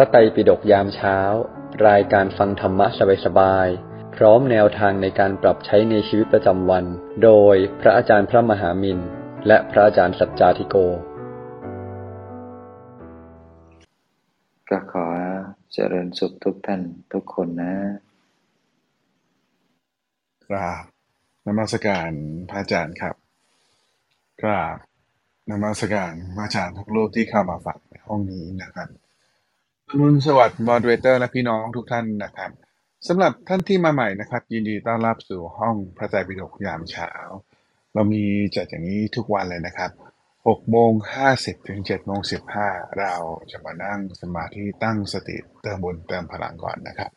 ระไตรปิฎกยามเช้า รายการฟังธรรมะสบายๆ พร้อมแนวทางในการปรับใช้ในชีวิตประจำวัน โดยพระอาจารย์พระมหามินและพระอาจารย์สัจจาธิโก ก็ขอเจริญสุขทุกท่านทุกคนนะ กราบนมัสการพระอาจารย์ครับ กราบนมัสการพระอาจารย์ทุกรูปที่เข้ามาฟังในห้องนี้นะครับ อรุณสวัสดิ์มอดเรเตอร์และพี่น้องทุกท่านนะครับสำหรับท่านที่มาใหม่นะครับ ยินดีต้อนรับสู่ห้องพระไตรปิฎกยามเช้า เรามีจัดอย่างนี้ทุกวันเลยนะครับ6โมง50ถึง7โมง15 เราจะมานั่งสมาธิตั้งสติเติมบุญเติมพลังก่อนนะครับ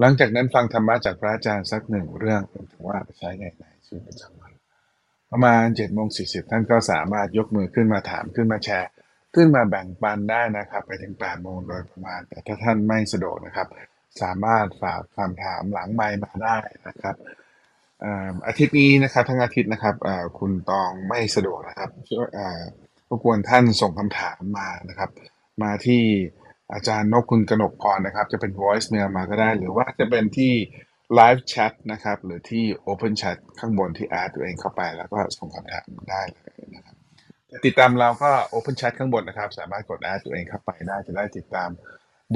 หลังจากนั้นฟังธรรมะจากพระอาจารย์สักหนึ่งเรื่องถึงว่าไปใช้ในในชีวิตประจำวันประมาณ7โมงสีท่านก็สามารถยกมือขึ้นมาถามขึ้นมาแชร์ ขึ้นมาแบ่งปันได้นะครับ ไปถึง8โมงโดยประมาณ แต่ถ้าท่านไม่สะดวกนะครับ สามารถฝากคำถามหลังไมค์มาได้นะครับอาทิตย์นี้นะครับทั้งอาทิตย์นะครับคุณตองไม่สะดวกนะครับช่วยอ่ารบกวนท่านส่งคำถามมานะครับ มาที่อาจารย์นกคุณกนกพรนะครับ จะเป็น voice mail มาก็ได้ หรือว่าจะเป็นที่ live chat นะครับ หรือที่ open chat ข้างบนที่ add ตัวเองเข้าไปแล้วก็ส่งคำถามได้เลยนะครับ ติดตามเราก็ open chat ข้างบนนะครับ สามารถกดอาร์ตัวเองเข้าไปได้จะได้ติดตาม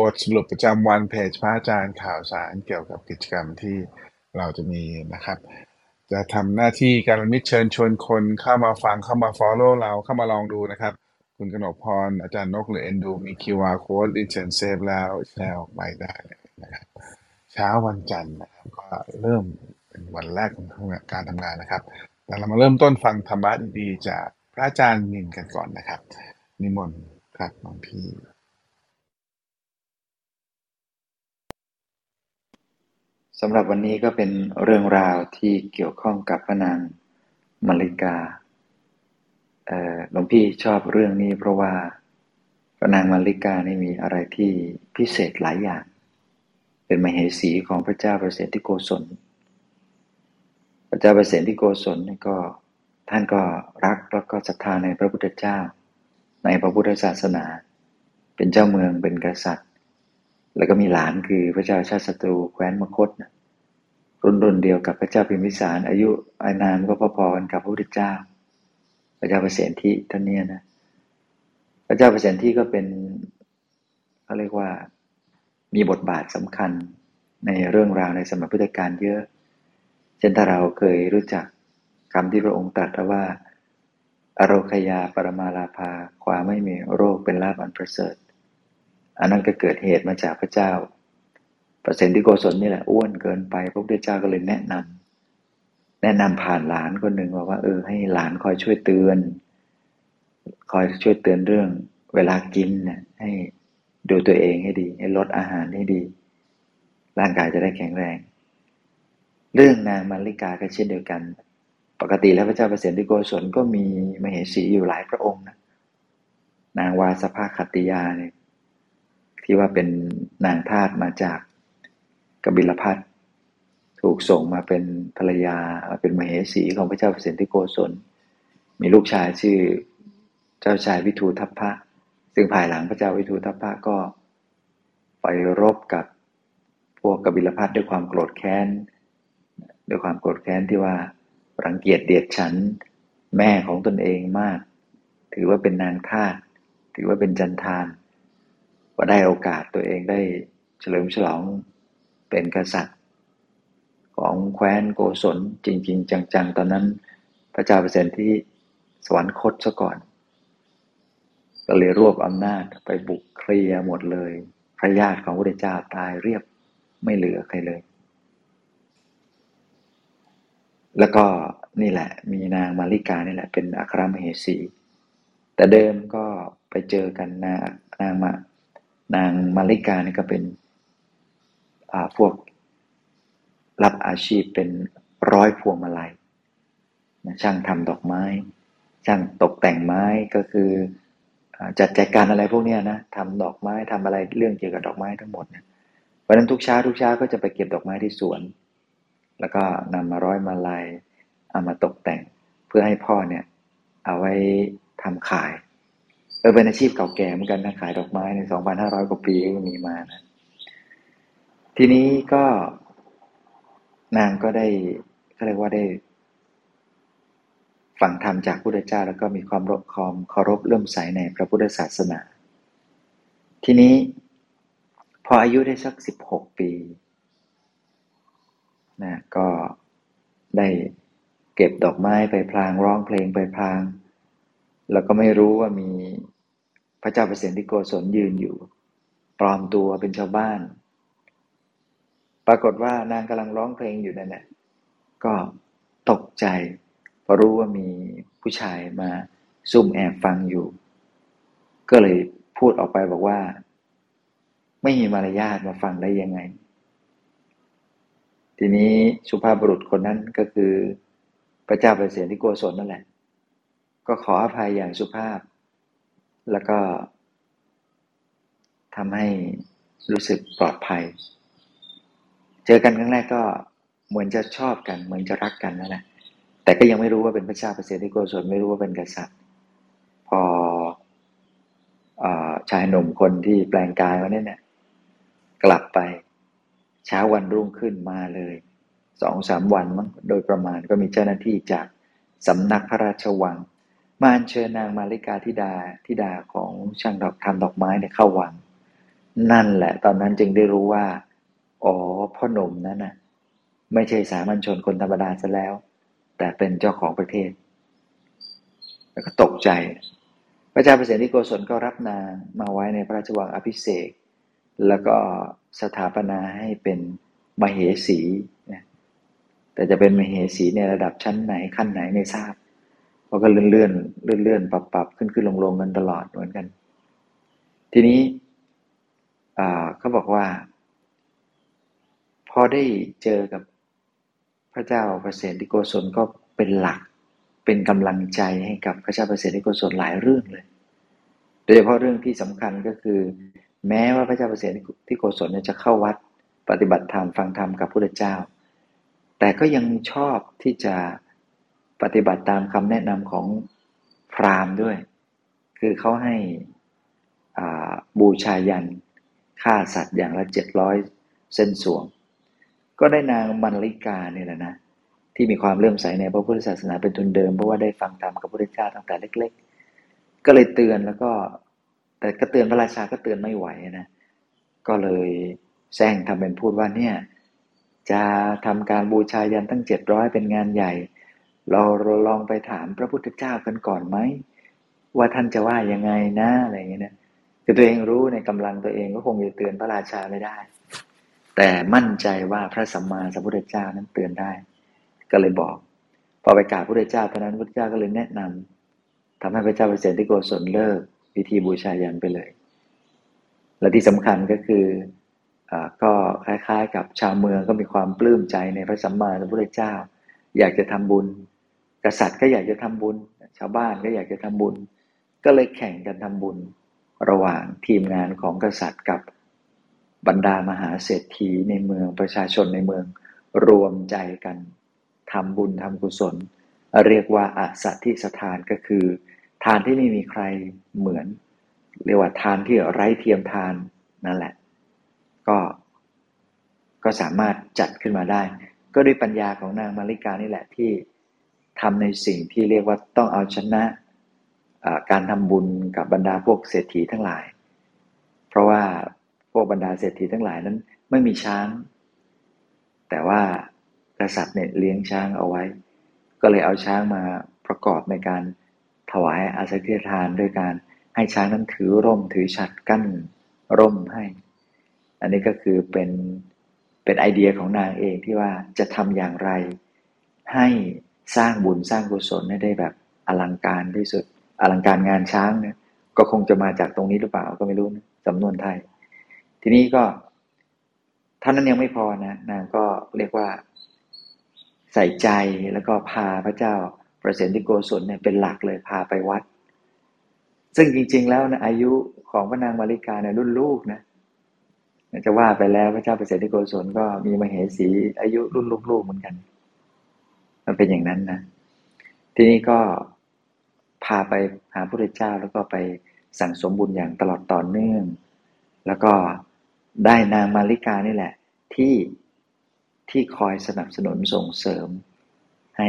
บทสรุปประจำวันเพจพระอาจารย์ข่าวสารเกี่ยวกับกิจกรรมที่เราจะมีนะครับ จะทำหน้าที่กัลยาณมิตรเชิญชวนคนเข้ามาฟังเข้ามา follow เราเข้ามาลองดูนะครับ คุณกนกพร อาจารย์นกหรือเอ็นดู มี QR code เรียนเชิญ save แล้วแชร์ออกไปได้นะครับเช้าวันจันทร์นะครับก็เริ่มเป็นวันแรกของการทำงานนะครับแต่เรามาเริ่มต้นฟังธรรมะดีๆจาก ระอาจารย์มินกันก่อนนะครับ นิมนต์ครับน้องพี่ สำหรับวันนี้ก็เป็นเรื่องราวที่เกี่ยวข้องกับพระนางมาริกาหลวงพี่ชอบเรื่องนี้เพราะว่าพระนางมาริกานี่มีอะไรที่พิเศษหลายอย่าง เป็นมเหสีของพระเจ้าประเสริฐที่โกศล พระเจ้าประเสริฐที่โกศลนี่ก็ ท่านก็รักแล้วก็ศรัทธาในพระพุทธเจ้า ในพระพุทธศาสนา เป็นเจ้าเมืองเป็นกษัตริย์ แล้วก็มีหลานคือพระเจ้าชาติศัตรูแคว้นมคตนะรุ่นรุ่นเดียวกับพระเจ้าพิมพิสาร อายุอานามก็พอๆกันกับพระพุทธเจ้า พระเจ้าประเสนที่ท่านเนี่ยนะพระเจ้าประเสนที่ก็เป็นเขาเรียกว่ามีบทบาทสำคัญในเรื่องราวในสมัยพุทธกาลเยอะ เช่นถ้าเราเคยรู้จัก คำที่พระองค์ตรัสว่า อโรคยาปรมาลาภาความไม่มีโรคเป็นลาภอันประเสริฐ อันนั้นก็เกิดเหตุมาจากพระเจ้าประเสนที่โกศลนี่แหละอ้วนเกินไปพระพุทธเจ้าก็เลยแนะนำแนะนำผ่านหลานคนหนึ่งว่าเออให้หลานคอยช่วยเตือน คอยช่วยเตือนเรื่อง เวลากินนะให้ดูตัวเองให้ดี ให้ลดอาหารให้ดี ร่างกายจะได้แข็งแรง เรื่องนางมาริกาก็เช่นเดียวกัน ปกติแล้วพระเจ้าประเสริฐที่โกศลก็มีมเหสีอยู่หลายพระองค์นะ นางวาสภาคติยาเนี่ยที่ว่าเป็นนางทาสมาจากกบิลพัทถูกส่งมาเป็นภรรยาเป็นมเหสีของพระเจ้าเปรตที่โกศล มีลูกชายชื่อเจ้าชายวิทูทัพพะ ซึ่งภายหลังพระเจ้าวิทูทัพพะก็ ไปรบกับพวกกบิลพัทด้วยความโกรธแค้น ด้วยความโกรธแค้นที่ว่า รังเกียจเดียดฉัน แม่ของตนเองมาก ถือว่าเป็นนางทาสถือว่าเป็นจันทานพอได้โอกาสตัวเองได้เฉลิมฉลองเป็นกษัตริย์ ของแคว้นโกศลจริง ๆ จังๆ ตอนนั้นพระเจ้าเปรตที่สวรรคตซะก่อนก็เลยรวบอำนาจไปบุกเคลียหมดเลย พระญาติของพระเจ้าตายเรียบไม่เหลือใครเลย แล้วก็นี่แหละ มีนางมาริกานี่แหละ เป็นอัครมเหสี แต่เดิมก็ไปเจอกันนางนางมานางมาริกานี่ก็เป็นพวกรับอาชีพเป็นร้อยพวงมาลัยช่างทำดอกไม้ ช่างตกแต่งไม้ก็คือจัดแจการอะไรพวกนี้นะทำดอกไม้ทำอะไรเรื่องเกี่ยวกับดอกไม้ทั้งหมดนะเพราะนั้นทุกเช้าทุกเช้าก็จะไปเก็บดอกไม้ที่สวน แล้วก็นำมาร้อยมาลัยเอามาตกแต่ง เพื่อให้พ่อเนี่ย เอาไว้ทำขายก็อเป็นอาชีพเก่าแก่เหมือนกันนะขายดอกไม้ในสองพันห้าร้อยกว่าปีก็มีมานะทีนี้ก็นางก็ได้เขาเรียกว่าได้ฟังธรรมจากพระพุทธเจ้า แล้วก็มีความรบคอมเคารพเลื่มใสในพระพุทธศาสนา ทีนี้พออายุได้สักสิบหกปี นะก็ได้เก็บดอกไม้ไปพลางร้องเพลงไปพลาง แล้วก็ไม่รู้ว่ามีพระเจ้าเปรตที่โกศลยืนอยู่ ปลอมตัวเป็นชาวบ้าน ปรากฏว่านางกำลังร้องเพลงอยู่นั่นแหละก็ตกใจพอรู้ว่ามีผู้ชายมาซุ่มแอบฟังอยู่ ก็เลยพูดออกไปบอกว่า ไม่มีมารยาทมาฟังได้ยังไง ทีนี้สุภาพบุรุษคนนั้นก็คือพระเจ้าเปรตเสนที่โกศลนั่นแหละ ก็ขออภัยอย่างสุภาพ แล้วก็ทำให้รู้สึกปลอดภัย เจอกันครั้งแรกก็เหมือนจะชอบกัน เหมือนจะรักกันนั่นแหละ แต่ก็ยังไม่รู้ว่าเป็นพระเจ้าเปรตที่โกศลไม่รู้ว่าเป็นกษัตริย์ พออชายหนุ่มคนที่แปลงกายมาเนี่ยกลับไป เช้าวันรุ่งขึ้นมาเลยสองสามวันมั้งโดยประมาณก็มีเจ้าหน้าที่จากสำนักพระราชวัง มาเชิญนางมาริกาธิดาธิดาของช่างดอกทำดอกไม้เนี่ยเข้าวัง นั่นแหละ ตอนนั้นจึงได้รู้ว่า อ๋อพ่อหนุ่มนั้นน่ะ ไม่ใช่สามัญชนคนธรรมดาซะแล้ว แต่เป็นเจ้าของประเทศ แล้วก็ตกใจ พระเจ้าเปรตที่โกศลก็รับนางมาไว้ในพระราชวังอภิเษก แล้วก็สถาปนาให้เป็นมเหสีนะแต่จะเป็นมเหสีในระดับชั้นไหนขั้นไหนไม่ทราบเพราะก็เลื่อนเลื่อนเลื่อนเลื่อนปรับปรับขึ้นขึ้นลงลงกันตลอดเหมือนกัน ทีนี้เขาบอกว่า พอได้เจอกับพระเจ้าเปรตที่โกศลก็เป็นหลัก เป็นกำลังใจให้กับพระเจ้าเปรตที่โกศลหลายเรื่องเลย โดยเฉพาะเรื่องที่สำคัญก็คือ แม้ว่าพระเจ้าพระเปรตที่โกศลจะเข้าวัดปฏิบัติธรรมฟังธรรมกับพระเจ้า แต่ก็ยังชอบที่จะปฏิบัติตามคำแนะนำของพราหมณ์ด้วย คือเขาให้บูชายันฆ่าสัตว์อย่างละเจ็ดร้อยเส้นสวง ก็ได้นางมันลิกาเนี่ยแหละนะที่มีความเลื่อมใสในพระพุทธศาสนาเป็นทุนเดิมเพราะว่าได้ฟังธรรมกับพระพุทธเจ้าตั้งแต่เล็ก ๆ ก็เลยเตือนแล้วก็ แต่ก็เตือนพระราชาก็เตือนไม่ไหวนะ ก็เลยแซงทำเป็นพูดว่าเนี่ย จะทำการบูชายันตั้งเจ็ดร้อยเป็นงานใหญ่ เราลองไปถามพระพุทธเจ้ากันก่อนไหม ว่าท่านจะว่ายังไงนะอะไรอย่างเงี้ยนะคือตัวเองรู้ในกำลังตัวเองก็คงจะเตือนพระราชาไม่ได้ แต่มั่นใจว่าพระสัมมาสัมพุทธเจ้านั้นเตือนได้ ก็เลยบอก พอไปกราบพระพุทธเจ้าเท่านั้นพระพุทธเจ้าก็เลยแนะนำทำให้พระเจ้าเปรตที่โกศลเลิก พิธีบูชายันไปเลย และที่สำคัญก็คืออก็คล้ายๆ กับชาวเมืองก็มีความปลื้มใจในพระสัมมาสัมพุทธเจ้า อยากจะทำบุญ กษัตริย์ก็อยากจะทำบุญ ชาวบ้านก็อยากจะทำบุญ ก็เลยแข่งกันทำบุญระหว่างทีมงานของกษัตริย์กับบรรดามหาเศรษฐีในเมืองประชาชนในเมืองรวมใจกันทำบุญทำกุศล เรียกว่าอาสัตทิสถานก็คือ ทานที่ไม่มีใครเหมือน เรียกว่าทานที่ไร้เทียมทานนั่นแหละ ก็ก็สามารถจัดขึ้นมาได้ ก็ด้วยปัญญาของนางมาริกานี่แหละที่ทำในสิ่งที่เรียกว่าต้องเอาชนะการทำบุญกับบรรดาพวกเศรษฐีทั้งหลาย เพราะว่าพวกบรรดาเศรษฐีทั้งหลายนั้นไม่มีช้าง แต่ว่ากษัตริย์เนี่ยเลี้ยงช้างเอาไว้ ก็เลยเอาช้างมาประกอบในการ ถวายอาศัยทานด้วยการให้ช้างนั้นถือร่มถือฉัดกั้นร่มให้ อันนี้ก็คือเป็นเป็นไอเดียของนางเองที่ว่าจะทำอย่างไร ให้สร้างบุญสร้างกุศลให้ได้แบบอลังการที่สุด อลังการงานช้างเนี่ยก็คงจะมาจากตรงนี้หรือเปล่าก็ไม่รู้นะสำนวนไทย ทีนี้ก็ท่านนั้นยังไม่พอนะนางก็เรียกว่าใส่ใจแล้วก็พาพระเจ้า ประสิทธิโกศลเนี่ยเป็นหลักเลยพาไปวัด ซึ่งจริง ๆ แล้วนะอายุของพระนางมาริกาเนี่ยรุ่นลูกนะจะว่าไปแล้วพระเจ้าประสิทธิโกศลก็มีมเหสีอายุรุ่นลูกๆเหมือนกัน มันเป็นอย่างนั้นนะทีนี้ก็พาไปหาพระพุทธเจ้าแล้วก็ไปสั่งสมบุญอย่างตลอดต่อเนื่อง แล้วก็ได้นางมาริกานี่แหละ ที่ที่คอยสนับสนุนส่งเสริม ให้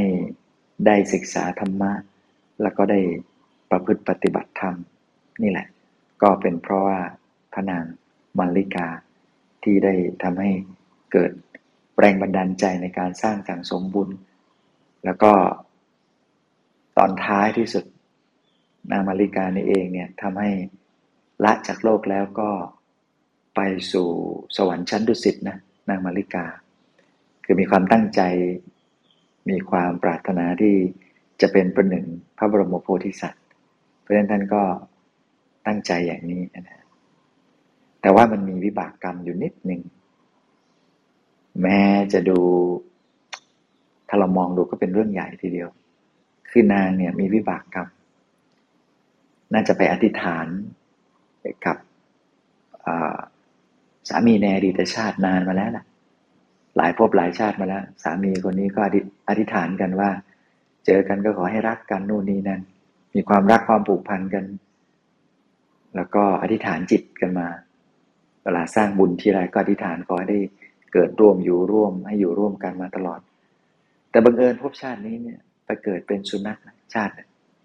ได้ศึกษาธรรมะ แล้วก็ได้ประพฤติปฏิบัติธรรม นี่แหละ ก็เป็นเพราะว่าพระนางมาริกาที่ได้ทำให้เกิดแรงบันดาลใจในการสร้างสังสมบุญ แล้วก็ตอนท้ายที่สุด นางมาริกานี่เองเนี่ยทำให้ละจากโลกแล้วก็ไปสู่สวรรค์ชั้นดุสิตนะนางมาริกา คือมีความตั้งใจ มีความปรารถนาที่จะเป็นประหนึ่งพระบรมโพธิสัตว์ เพราะฉะนั้นท่านก็ตั้งใจอย่างนี้นะแต่ว่ามันมีวิบากกรรมอยู่นิดหนึ่งแม้จะดูถ้าเรามองดูก็เป็นเรื่องใหญ่ทีเดียว คือนางเนี่ยมีวิบากกรรม น่าจะไปอธิษฐานกับสามีในอดีตชาตินานมาแล้วล่ะ หลายภพหลายชาติมาแล้ว สามีคนนี้ก็อธิษฐานกันว่า เจอกันก็ขอให้รักกันนู่นนี่นั่นมีความรักความผูกพันกัน แล้วก็อธิษฐานจิตกันมา เวลาสร้างบุญที่ไรก็อธิษฐานขอให้ได้เกิดร่วมอยู่ร่วมให้อยู่ร่วมกันมาตลอด แต่บังเอิญภพชาตินี้เนี่ยไปเกิดเป็นสุนัขชาติ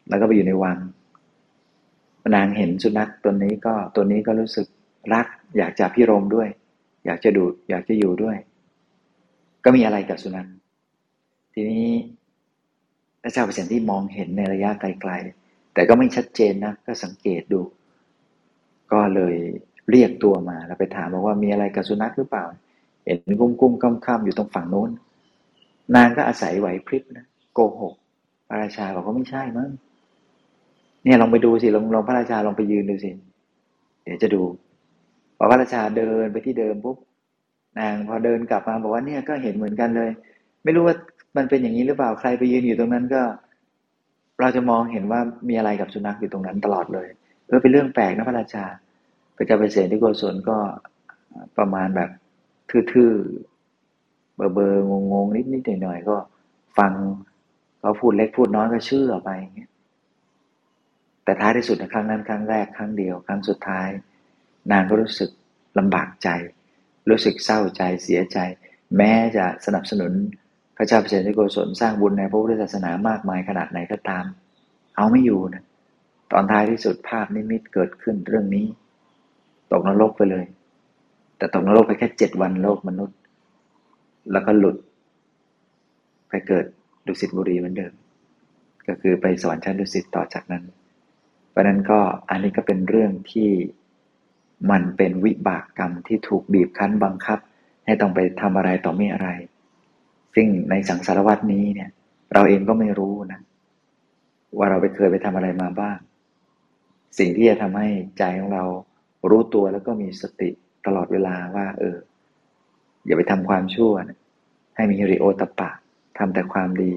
แล้วก็ไปอยู่ในวังนางเห็นสุนัขตัวนี้ก็ตัวนี้ก็รู้สึกรัก อยากจะพิรมด้วย อยากจะดูอยากจะอยู่ด้วย ก็มีอะไรกับสุนัขทีนี้พระเจ้าเปรตที่มองเห็นในระยะไกลๆแต่ก็ไม่ชัดเจนนะก็สังเกตดู ก็เลยเรียกตัวมาแล้วไปถามบอกว่ามีอะไรกับสุนัขหรือเปล่า เห็นกุ้มกุ้มค่ำค่ำอยู่ตรงฝั่งโน้น นางก็อาศัยไหวพริบนะโกหกพระราชาบอกว่าไม่ใช่มั้งเนี่ยลองไปดูสิลองลองพระราชาลองไปยืนดูสิเดี๋ยวจะดูพอพระราชาเดินไปที่เดิมปุ๊บ นางพอเดินกลับมาบอกว่าเนี่ยก็เห็นเหมือนกันเลย ไม่รู้ว่ามันเป็นอย่างนี้หรือเปล่าใครไปยืนอยู่ตรงนั้นก็ เราจะมองเห็นว่ามีอะไรกับสุนัขอยู่ตรงนั้นตลอดเลยเออเป็นเรื่องแปลกนะพระราชาพระเจ้าไปเสนที่โกศลก็ประมาณแบบทื่อๆเบอร์เบอร์งงๆนิดๆหน่อยๆก็ ฟังเขาพูดเล็กพูดน้อยก็เชื่อไปอย่างเงี้ยแต่ท้ายที่สุดในครั้งนั้นครั้งแรกครั้งเดียว ครั้งสุดท้าย นางก็รู้สึกลำบากใจ รู้สึกเศร้าใจเสียใจ แม้จะสนับสนุนพระเจ้าเปรตโกศลสร้างบุญในพระพุทธศาสนามากมายขนาดไหนก็ตาม เอาไม่อยู่นะตอนท้ายที่สุดภาพนิมิตเกิดขึ้นเรื่องนี้ ตกนรกไปเลย แต่ตกนรกไปแค่เจ็ดวันโลกมนุษย์ แล้วก็หลุด ไปเกิดดุสิตบุรีเหมือนเดิม ก็คือไปสวรรค์ชั้นดุสิตต่อจากนั้น เพราะนั้นก็อันนี้ก็เป็นเรื่องที่ มันเป็นวิบากกรรมที่ถูกบีบคั้นบังคับ ให้ต้องไปทำอะไรต่อไม่อะไร ซึ่งในสังสารวัตนี้เนี่ย เราเองก็ไม่รู้นะ ว่าเราไปเคยไปทำอะไรมาบ้าง สิ่งที่จะทำให้ใจของเรารู้ตัวแล้วก็มีสติตลอดเวลาว่า เออ อย่าไปทำความชั่วนะให้มีริโอตปะทำแต่ความดี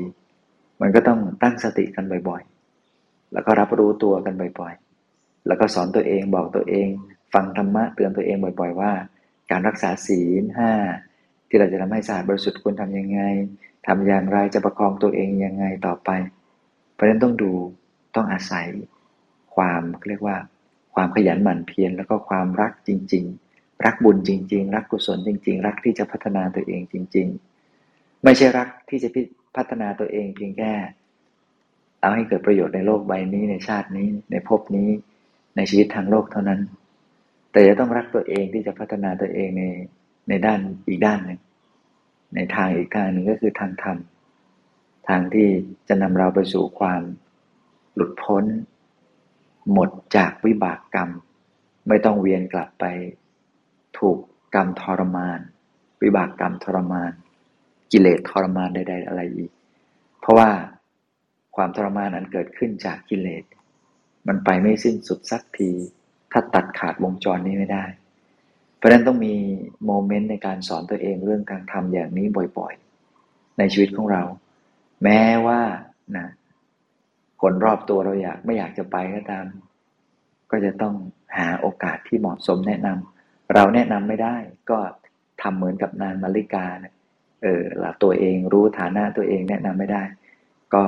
มันก็ต้องตั้งสติกันบ่อยๆ แล้วก็รับรู้ตัวกันบ่อยๆ แล้วก็สอนตัวเองบอกตัวเอง ฟังธรรมะเตือนตัวเองบ่อย ๆ ว่า การรักษาศีลห้าที่เราจะทำให้สะอาดบริสุทธิ์ควรทำยังไงทำอย่างไรจะประคองตัวเองยังไงต่อไป เพราะฉะนั้นต้องดูต้องอาศัยความเรียกว่า ความขยันหมั่นเพียรแล้วก็ความรักจริง ๆ รักบุญจริง ๆ รักกุศลจริง ๆ รักที่จะพัฒนาตัวเองจริง ๆ ไม่ใช่รักที่จะพัฒนาตัวเองเพียงแค่เอาให้เกิดประโยชน์ในโลกใบนี้ในชาตินี้ในภพนี้ในชีวิตทางโลกเท่านั้น แต่จะต้องรักตัวเองที่จะพัฒนาตัวเองในในด้านอีกด้านหนึ่งในทางอีกทางหนึ่งก็คือทางธรรมทางที่จะนำเราไปสู่ความหลุดพ้น หมดจากวิบากกรรม ไม่ต้องเวียนกลับไป ถูกกรรมทรมาน วิบากกรรมทรมาน กิเลสทรมานใด ๆ อะไรอีก เพราะว่าความทรมานนั้นเกิดขึ้นจากกิเลส มันไปไม่สิ้นสุดสักที ถ้าตัดขาดวงจรนี้ไม่ได้ เพราะนั้นต้องมีโมเมนต์ในการสอนตัวเองเรื่องการทำอย่างนี้บ่อยๆ ในชีวิตของเรา แม้ว่านะคนรอบตัวเราอยากไม่อยากจะไปก็ตาม ก็จะต้องหาโอกาสที่เหมาะสมแนะนำเราแนะนำไม่ได้ ก็ทำเหมือนกับนานมาริกาเเออละตัวเองรู้ฐานะตัวเองแนะนำไม่ได้ ก็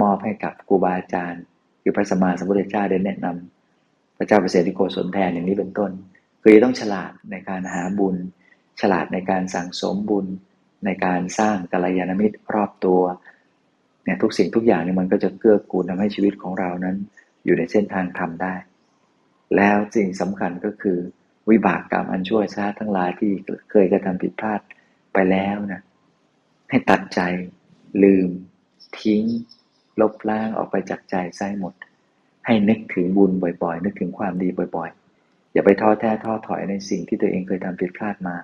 มอบให้กับครูบาอาจารย์คือพระสมมาสัมพุทธเจ้าได้แนะนำ พระเจ้าเปรตที่โกศลแทนอย่างนี้เป็นต้น คือจะต้องฉลาดในการหาบุญ ฉลาดในการสั่งสมบุญ ในการสร้างกัลยาณมิตรรอบตัวเนี่ยทุกสิ่งทุกอย่างเนี่ยมันก็จะเกื้อกูลทำให้ชีวิตของเรานั้น อยู่ในเส้นทางทำได้ แล้วสิ่งสำคัญก็คือวิบากกรรมอันชั่วช้าทั้งหลายที่เคยกระทำผิดพลาดไปแล้วนะให้ตัดใจลืม ทิ้ง ลบล้างออกไปจากใจใส้หมด ให้นึกถึงบุญบ่อยๆ นึกถึงความดีบ่อย ๆ อย่าไปท้อแท้ท้อถอยในสิ่งที่ตัวเองเคยทำผิดพลาดมา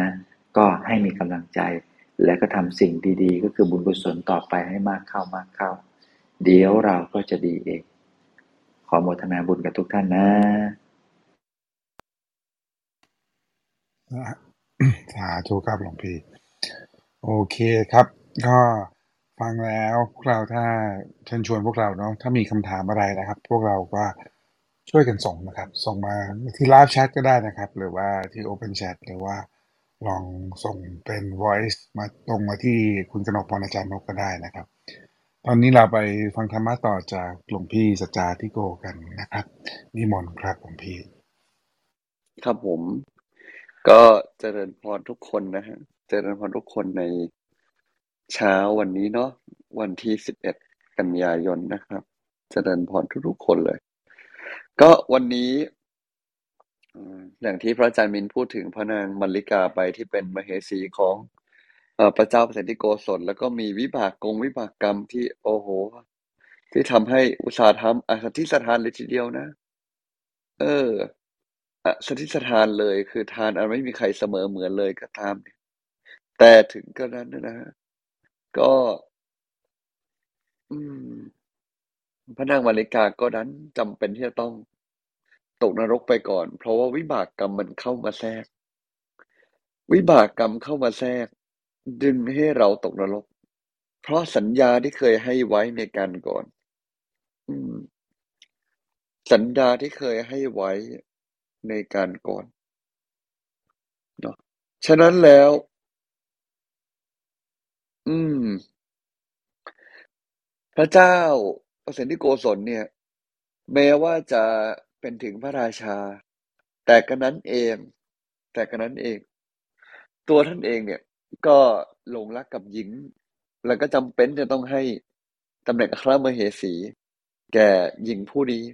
นะก็ให้มีกำลังใจ และก็ทำสิ่งดีๆ ก็คือบุญกุศลต่อไปให้มากเข้ามากเข้า เดี๋ยวเราก็จะดีเอง ขอโมทนาบุญกับทุกท่านนะสาธุครับหลวงพี่ โอเคครับ ก็ ฟังแล้วพวกเราถ้าเชิญชวนพวกเราเนาะถ้ามีคำถามอะไรนะครับ พวกเราก็ช่วยกันส่งนะครับ ส่งมาที่ไลฟ์แชทก็ได้นะครับ หรือว่าที่ Open Chat หรือว่าลองส่งเป็น Voice มาตรงมาที่คุณกนกพรอาจารย์นกก็ได้นะครับ ตอนนี้เราไปฟังธรรมะต่อจากหลวงพี่สัจจาที่โกกันนะครับนิมนต์ครับหลวงพี่ ครับผม ก็เจริญพรทุกคนนะฮะ เจริญพรทุกคนใน เช้าวันนี้เนาะวันที่สิบเอ็ดกันยายนนะครับเจริญพรทุกๆคนเลย ก็วันนี้อย่างที่พระอาจารย์มินพูดถึงพระนางมัลลิกาไปที่เป็นมเหสีของพระเจ้าเปรตที่โกศลแล้วก็มีวิบากกงวิบากกรรมที่โอ้โห ที่ทำให้อุตสาหธรรมอสติสถานเลยทีเดียวนะ เอออสติสถานเลยคือทานอันไม่มีใครเสมอเหมือนเลยก็ตามแต่ถึงกระนั้นนะฮะ ก็ อืม พระนางมาริกาก็นั้นจำเป็นที่จะต้องตกนรกไปก่อน เพราะว่าวิบากกรรมมันเข้ามาแทรก วิบากกรรมเข้ามาแทรก ดึงให้เราตกนรก เพราะสัญญาที่เคยให้ไว้ในการก่อน อืม สัญญาที่เคยให้ไว้ในการก่อนเนาะฉะนั้นแล้ว อืม พระเจ้าประสิทธิโกศลเนี่ย แม้ว่าจะเป็นถึงพระราชา แต่กระนั้นเอง แต่กระนั้นเอง ตัวท่านเองเนี่ย ก็หลงรักกับหญิง แล้วก็จำเป็นจะต้องให้ตำแหน่งอัครมเหสี แก่หญิงผู้นี้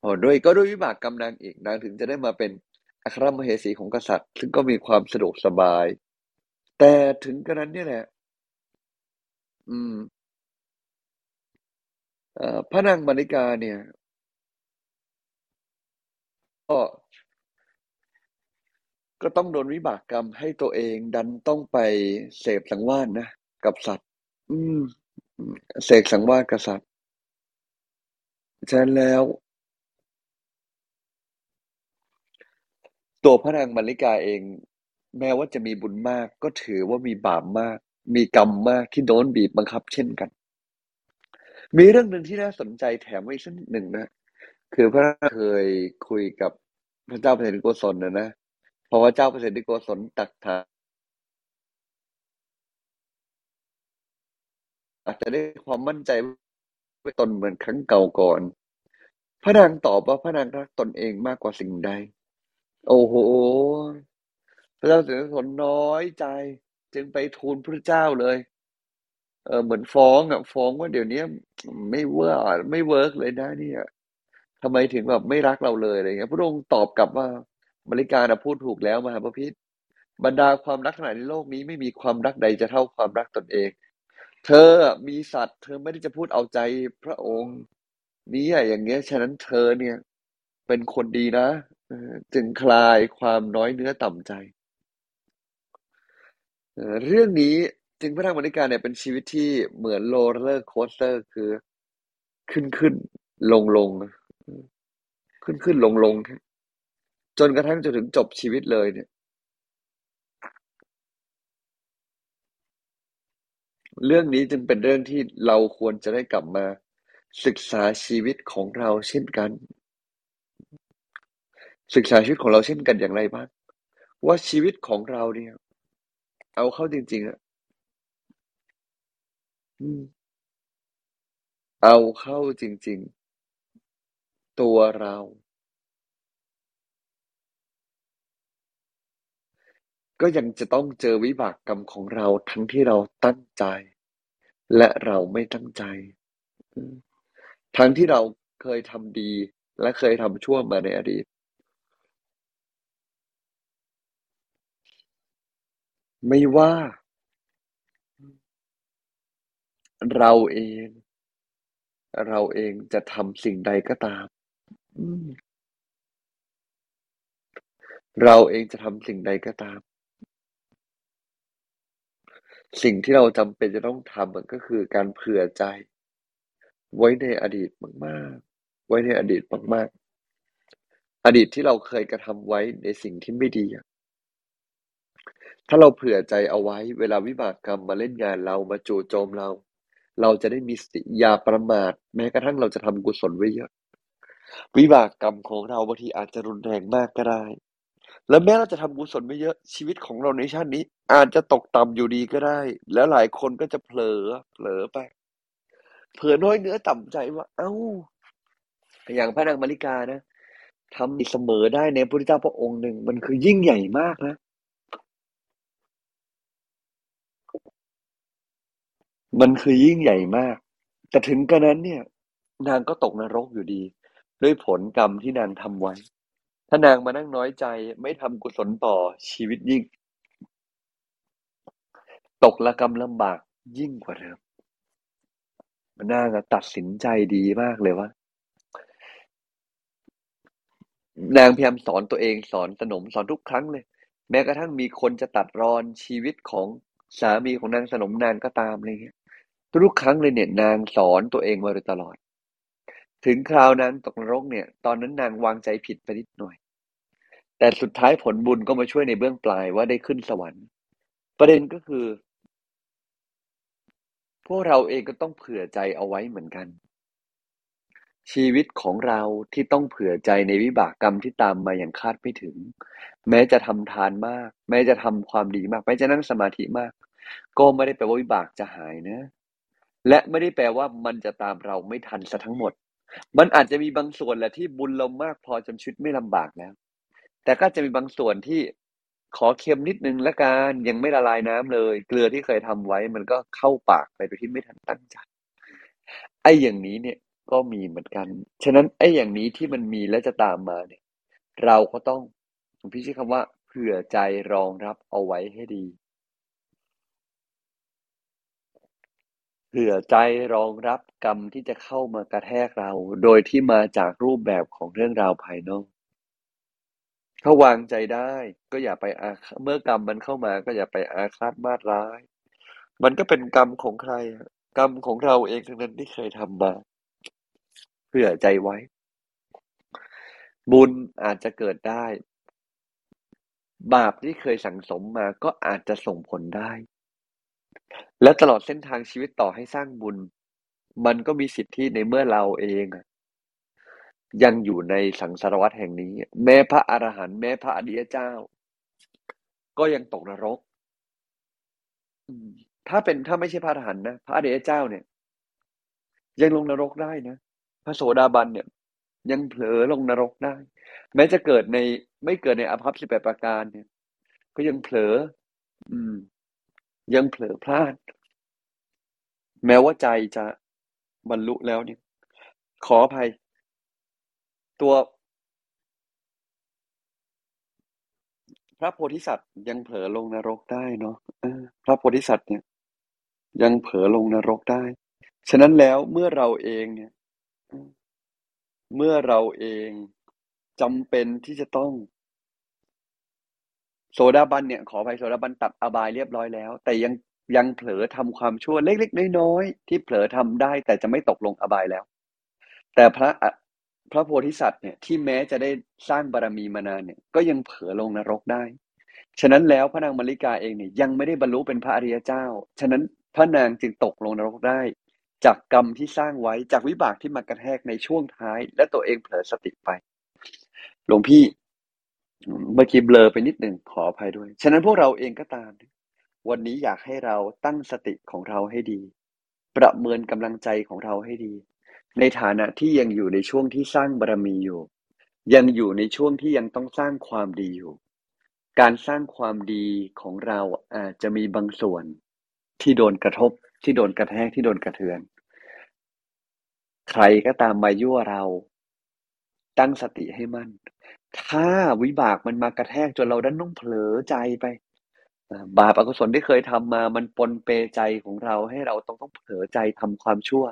โอ้ด้วยก็ด้วยวิบากกรรมนางอีกนางถึงจะได้มาเป็นอัครมเหสีของกษัตริย์ ซึ่งก็มีความสะดวกสบาย แต่ถึงกระนั้นเนี่ยแหละ อืมพระนางมาริกาเนี่ยก็ก็ต้องโดนวิบากกรรมให้ตัวเองดันต้องไปเสพสังวาสนะกับสัตว์ อืมเสกสังวาสกับสัตว์ฉะนั้นแล้ว ตัวพระนางมาริกาเอง แม้ว่าจะมีบุญมากก็ถือว่ามีบาปมาก มีกรรมมากที่โดนบีบบังคับเช่นกัน มีเรื่องหนึ่งที่น่าสนใจแถมไว้สักนิดหนึ่งนะ คือพระเคยคุยกับพระเจ้าเปรตโกศลนะนะเพราะว่าเจ้าเปรตโกศลตักถามอาจจะได้ความมั่นใจว่าตนเหมือนครั้งเก่าก่อน พระนางตอบว่าพระนางรักตนเองมากกว่าสิ่งใด โอ้โห ระเจ้าเสด็จสนน้อยใจ จึงไปทูลพระเจ้าเลย เออเหมือนฟ้องอะฟ้องว่าเดี๋ยวนี้ไม่ work ไม่ work เลยนะเนี่ยทำไมถึงแบบไม่รักเราเลยอะไรเงี้ยพระองค์ตอบกลับว่ามัลลิกาพูดถูกแล้วมหาบพิตรบรรดาความรักทั้งหลายในโลกนี้ไม่มีความรักใดจะเท่าความรักตนเอง เธอมีสัตย์ เธอไม่ได้จะพูดเอาใจพระองค์นี้อย่างเงี้ย ฉะนั้นเธอเนี่ย เป็นคนดีนะจึงคลายความน้อยเนื้อต่ำใจ เรื่องนี้จึงพระนางมัลลิกาเนี่ยเป็นชีวิตที่เหมือน roller coaster คือขึ้นขึ้นลงลงขึ้นขึ้นลงลงจนกระทั่งจนถึงจบชีวิตเลยเนี่ย เรื่องนี้จึงเป็นเรื่องที่เราควรจะได้กลับมาศึกษาชีวิตของเราเช่นกัน ศึกษาชีวิตของเราเช่นกันอย่างไรบ้างว่าชีวิตของเราเนี่ย เอาเข้าจริง ๆ อะเอาเข้าจริงตัวเรา ก็ยังจะต้องเจอวิบากกรรมของเรา ทั้งที่เราตั้งใจ และเราไม่ตั้งใจทั้งที่เราเคยทำดี และเคยทำชั่วมาในอดีต ไม่ว่า เราเอง เราเองจะทำสิ่งใดก็ตาม เราเองจะทำสิ่งใดก็ตาม สิ่งที่เราจำเป็นจะต้องทำมันก็คือการเผื่อใจ ไว้ในอดีตมาก ๆ ไว้ในอดีตมาก ๆ อดีตที่เราเคยกระทำไว้ในสิ่งที่ไม่ดีอะ ถ้าเราเผื่อใจเอาไว้ เวลาวิบากกรรมมาเล่นงานเรามาจู่โจมเรา เราจะได้มีสติอย่าประมาท แม้กระทั่งเราจะทำกุศลไว้เยอะ วิบากกรรมของเราบางทีอาจจะรุนแรงมากก็ได้ แล้วแม้เราจะทำกุศลไว้เยอะชีวิตของเราในชาตินี้ อาจจะตกต่ำอยู่ดีก็ได้ แล้วหลายคนก็จะเผลอเผลอไป เผลอน้อยเนื้อต่ำใจว่า เอ้า อย่างพระนางมาริกานะทำเสมอได้ในพระพุทธเจ้าพระองค์หนึ่งมันคือยิ่งใหญ่มากนะ มันคือยิ่งใหญ่มาก แต่ถึงกระนั้นเนี่ย นางก็ตกนรกอยู่ดี ด้วยผลกรรมที่นางทำไว้ ถ้านางมานั่งน้อยใจไม่ทำกุศลต่อชีวิตยิ่ง ตกระกรรมลำบากยิ่งกว่าเดิมนางอะตัดสินใจดีมากเลยว่านางพยายามสอนตัวเองสอนสนมสอนทุกครั้งเลย แม้กระทั่งมีคนจะตัดรอนชีวิตของสามีของนางสนมนางก็ตามอะไรเงี้ย ทุกครั้งเลยเนี่ยนางสอนตัวเองมาโดยตลอด ถึงคราวนางตกนรกเนี่ย ตอนนั้นนางวางใจผิดไปนิดหน่อย แต่สุดท้ายผลบุญก็มาช่วยในเบื้องปลายว่าได้ขึ้นสวรรค์ ประเด็นก็คือ พวกเราเองก็ต้องเผื่อใจเอาไว้เหมือนกัน ชีวิตของเราที่ต้องเผื่อใจในวิบากกรรมที่ตามมาอย่างคาดไม่ถึง แม้จะทำทานมาก แม้จะทำความดีมาก แม้จะนั่งสมาธิมาก ก็ไม่ได้แปลว่าวิบากจะหายนะ และไม่ได้แปลว่ามันจะตามเราไม่ทันซะทั้งหมด มันอาจจะมีบางส่วนแหละที่บุญเรามากพอจนชีวิตไม่ลำบากแล้ว แต่ก็จะมีบางส่วนที่ขอเค็มนิดนึงละกันยังไม่ละลายน้ำเลย เกลือที่เคยทำไว้ มันก็เข้าปากไปโดยที่ไม่ทันตั้งใจไอ้อย่างนี้เนี่ยก็มีเหมือนกัน ฉะนั้นไอ้อย่างนี้ที่มันมีและจะตามมาเนี่ย เราก็ต้องหลวงพี่ใช้คำว่า เผื่อใจรองรับเอาไว้ให้ดี ผื่อใจรองรับกรรมที่จะเข้ามากระแทกเรา โดยที่มาจากรูปแบบของเรื่องราวภายนอก ถ้าวางใจได้ ก็อย่าไปอาเมื่อกรรมมันเข้ามาก็อย่าไปอาฆาตมาตร้าย มันก็เป็นกรรมของใคร กรรมของเราเองทั้งนั้นที่เคยทำมาเผื่อใจไว้ บุญอาจจะเกิดได้ บาปที่เคยสั่งสมมาก็อาจจะส่งผลได้ และตลอดเส้นทางชีวิตต่อให้สร้างบุญ มันก็มีสิทธิในเมื่อเราเองอะยังอยู่ในสังสารวัฏแห่งนี้ แม้พระอรหันต์แม้พระอริยเจ้า ก็ยังตกนรก ถ้าเป็นถ้าไม่ใช่พระอรหันต์นะพระอริยเจ้าเนี่ย ยังลงนรกได้นะพระโสดาบันเนี่ย ยังเผลอลงนรกได้ แม้จะเกิดในไม่เกิดในอภัพ18ประการเนี่ย ก็ยังเผลอ อืม ยังเผลอพลาด แม้ว่าใจจะบรรลุแล้วเนี่ย ขออภัย ตัว พระโพธิสัตว์ยังเผลอลงนรกได้เนาะพระโพธิสัตว์เนี่ย ยังเผลอลงนรกได้ ฉะนั้นแล้วเมื่อเราเองเนี่ย เมื่อเราเองจำเป็นที่จะต้อง โสดาบันเนี่ยขออภัยโสดาบันตัดอบายเรียบร้อยแล้ว แต่ยังยังเผลอทำความชั่วเล็กๆน้อยๆที่เผลอทำได้ แต่จะไม่ตกลงอบายแล้ว แต่พระพระโพธิสัตว์เนี่ยที่แม้จะได้สร้างบารมีมานานเนี่ยก็ยังเผลอลงนรกได้ ฉะนั้นแล้วพระนางมาริกาเองเนี่ยยังไม่ได้บรรลุเป็นพระอริยเจ้า ฉะนั้นพระนางจึงตกลงนรกได้ จากกรรมที่สร้างไว้จากวิบากที่มากระแทกในช่วงท้าย และตัวเองเผลอสติไป หลวงพี่ เมื่อกี้เบลอไปนิดหนึ่งขออภัยด้วย ฉะนั้นพวกเราเองก็ตาม วันนี้อยากให้เราตั้งสติของเราให้ดี ประเมินกำลังใจของเราให้ดี ในฐานะที่ยังอยู่ในช่วงที่สร้างบารมีอยู่ ยังอยู่ในช่วงที่ยังต้องสร้างความดีอยู่ การสร้างความดีของเราอาจจะมีบางส่วน ที่โดนกระทบ ที่โดนกระแทกที่โดนกระเทือน ใครก็ตามมายั่วเรา ตั้งสติให้มั่น ถ้าวิบากมันมากระแทกจนเราดันต้องเผลอใจไป บาปอกุศลที่เคยทำมามันปนเปใจของเราให้เราต้องต้องเผลอใจทำความชั่ว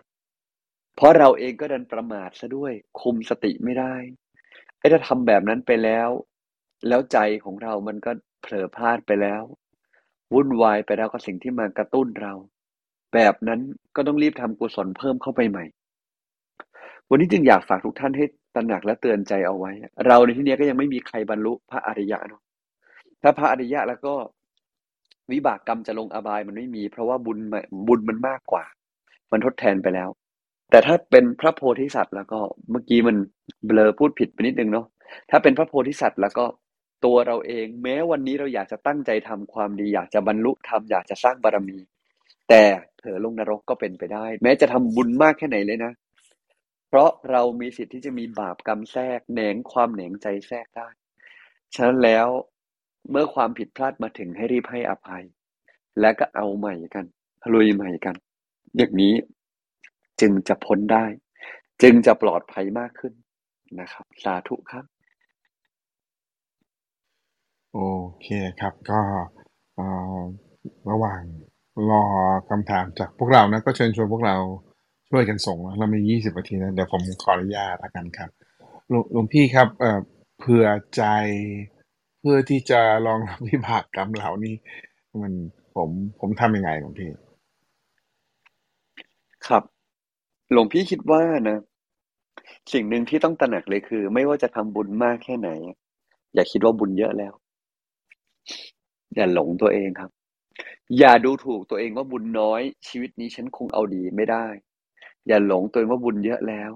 เพราะเราเองก็ดันประมาทซะด้วย คุมสติไม่ได้ไอ้ถ้าทำแบบนั้นไปแล้ว แล้วใจของเรามันก็เผลอพลาดไปแล้ว วุ่นวายไปแล้วกับสิ่งที่มากระตุ้นเรา แบบนั้นก็ต้องรีบทำกุศลเพิ่มเข้าไปใหม่ วันนี้จึงอยากฝากทุกท่านให้ ตระหนักและเตือนใจเอาไว้ เราในที่นี้ก็ยังไม่มีใครบรรลุพระอริยะเนาะถ้าพระอริยะแล้วก็วิบากกรรมจะลงอบายมันไม่มี เพราะว่าบุญบุญมันมากกว่า มันทดแทนไปแล้ว แต่ถ้าเป็นพระโพธิสัตว์แล้วก็เมื่อกี้มันเบลอพูดผิดไปนิดนึงเนาะถ้าเป็นพระโพธิสัตว์แล้วก็ตัวเราเองแม้วันนี้เราอยากจะตั้งใจทำความดี อยากจะบรรลุธรรมอยากจะสร้างบารมี แต่เผลอลงนรกก็เป็นไปได้ แม้จะทำบุญมากแค่ไหนเลยนะ เพราะเรามีสิทธิ์ที่จะมีบาปกรรมแทรกแหนงความแหนงใจแทรกได้ ฉะนั้นแล้วเมื่อความผิดพลาดมาถึงให้รีบให้อภัย และก็เอาใหม่กันลุยใหม่กัน อย่างนี้จึงจะพ้นได้ จึงจะปลอดภัยมากขึ้นนะครับ สาธุครับ โอเคครับ ก็ระหว่างรอคำถามจากพวกเรานะ ก็เชิญชวนพวกเรา ช่วยกันส่งเรามี20นาทีนะเดี๋ยวผมขออนุญาตละกันครับหลวงพี่ครับ เอเผื่อใจเพื่อที่จะรองรับวิบากกรรมเหล่านี้ มันผมผมทำยังไงหลวงพี่ ครับ หลวงพี่คิดว่านะสิ่งหนึ่งที่ต้องตระหนักเลยคือ ไม่ว่าจะทำบุญมากแค่ไหน อย่าคิดว่าบุญเยอะแล้ว อย่าหลงตัวเองครับ อย่าดูถูกตัวเองว่าบุญน้อย ชีวิตนี้ฉันคงเอาดีไม่ได้ อย่าหลงตัวเองว่าบุญเยอะแล้ว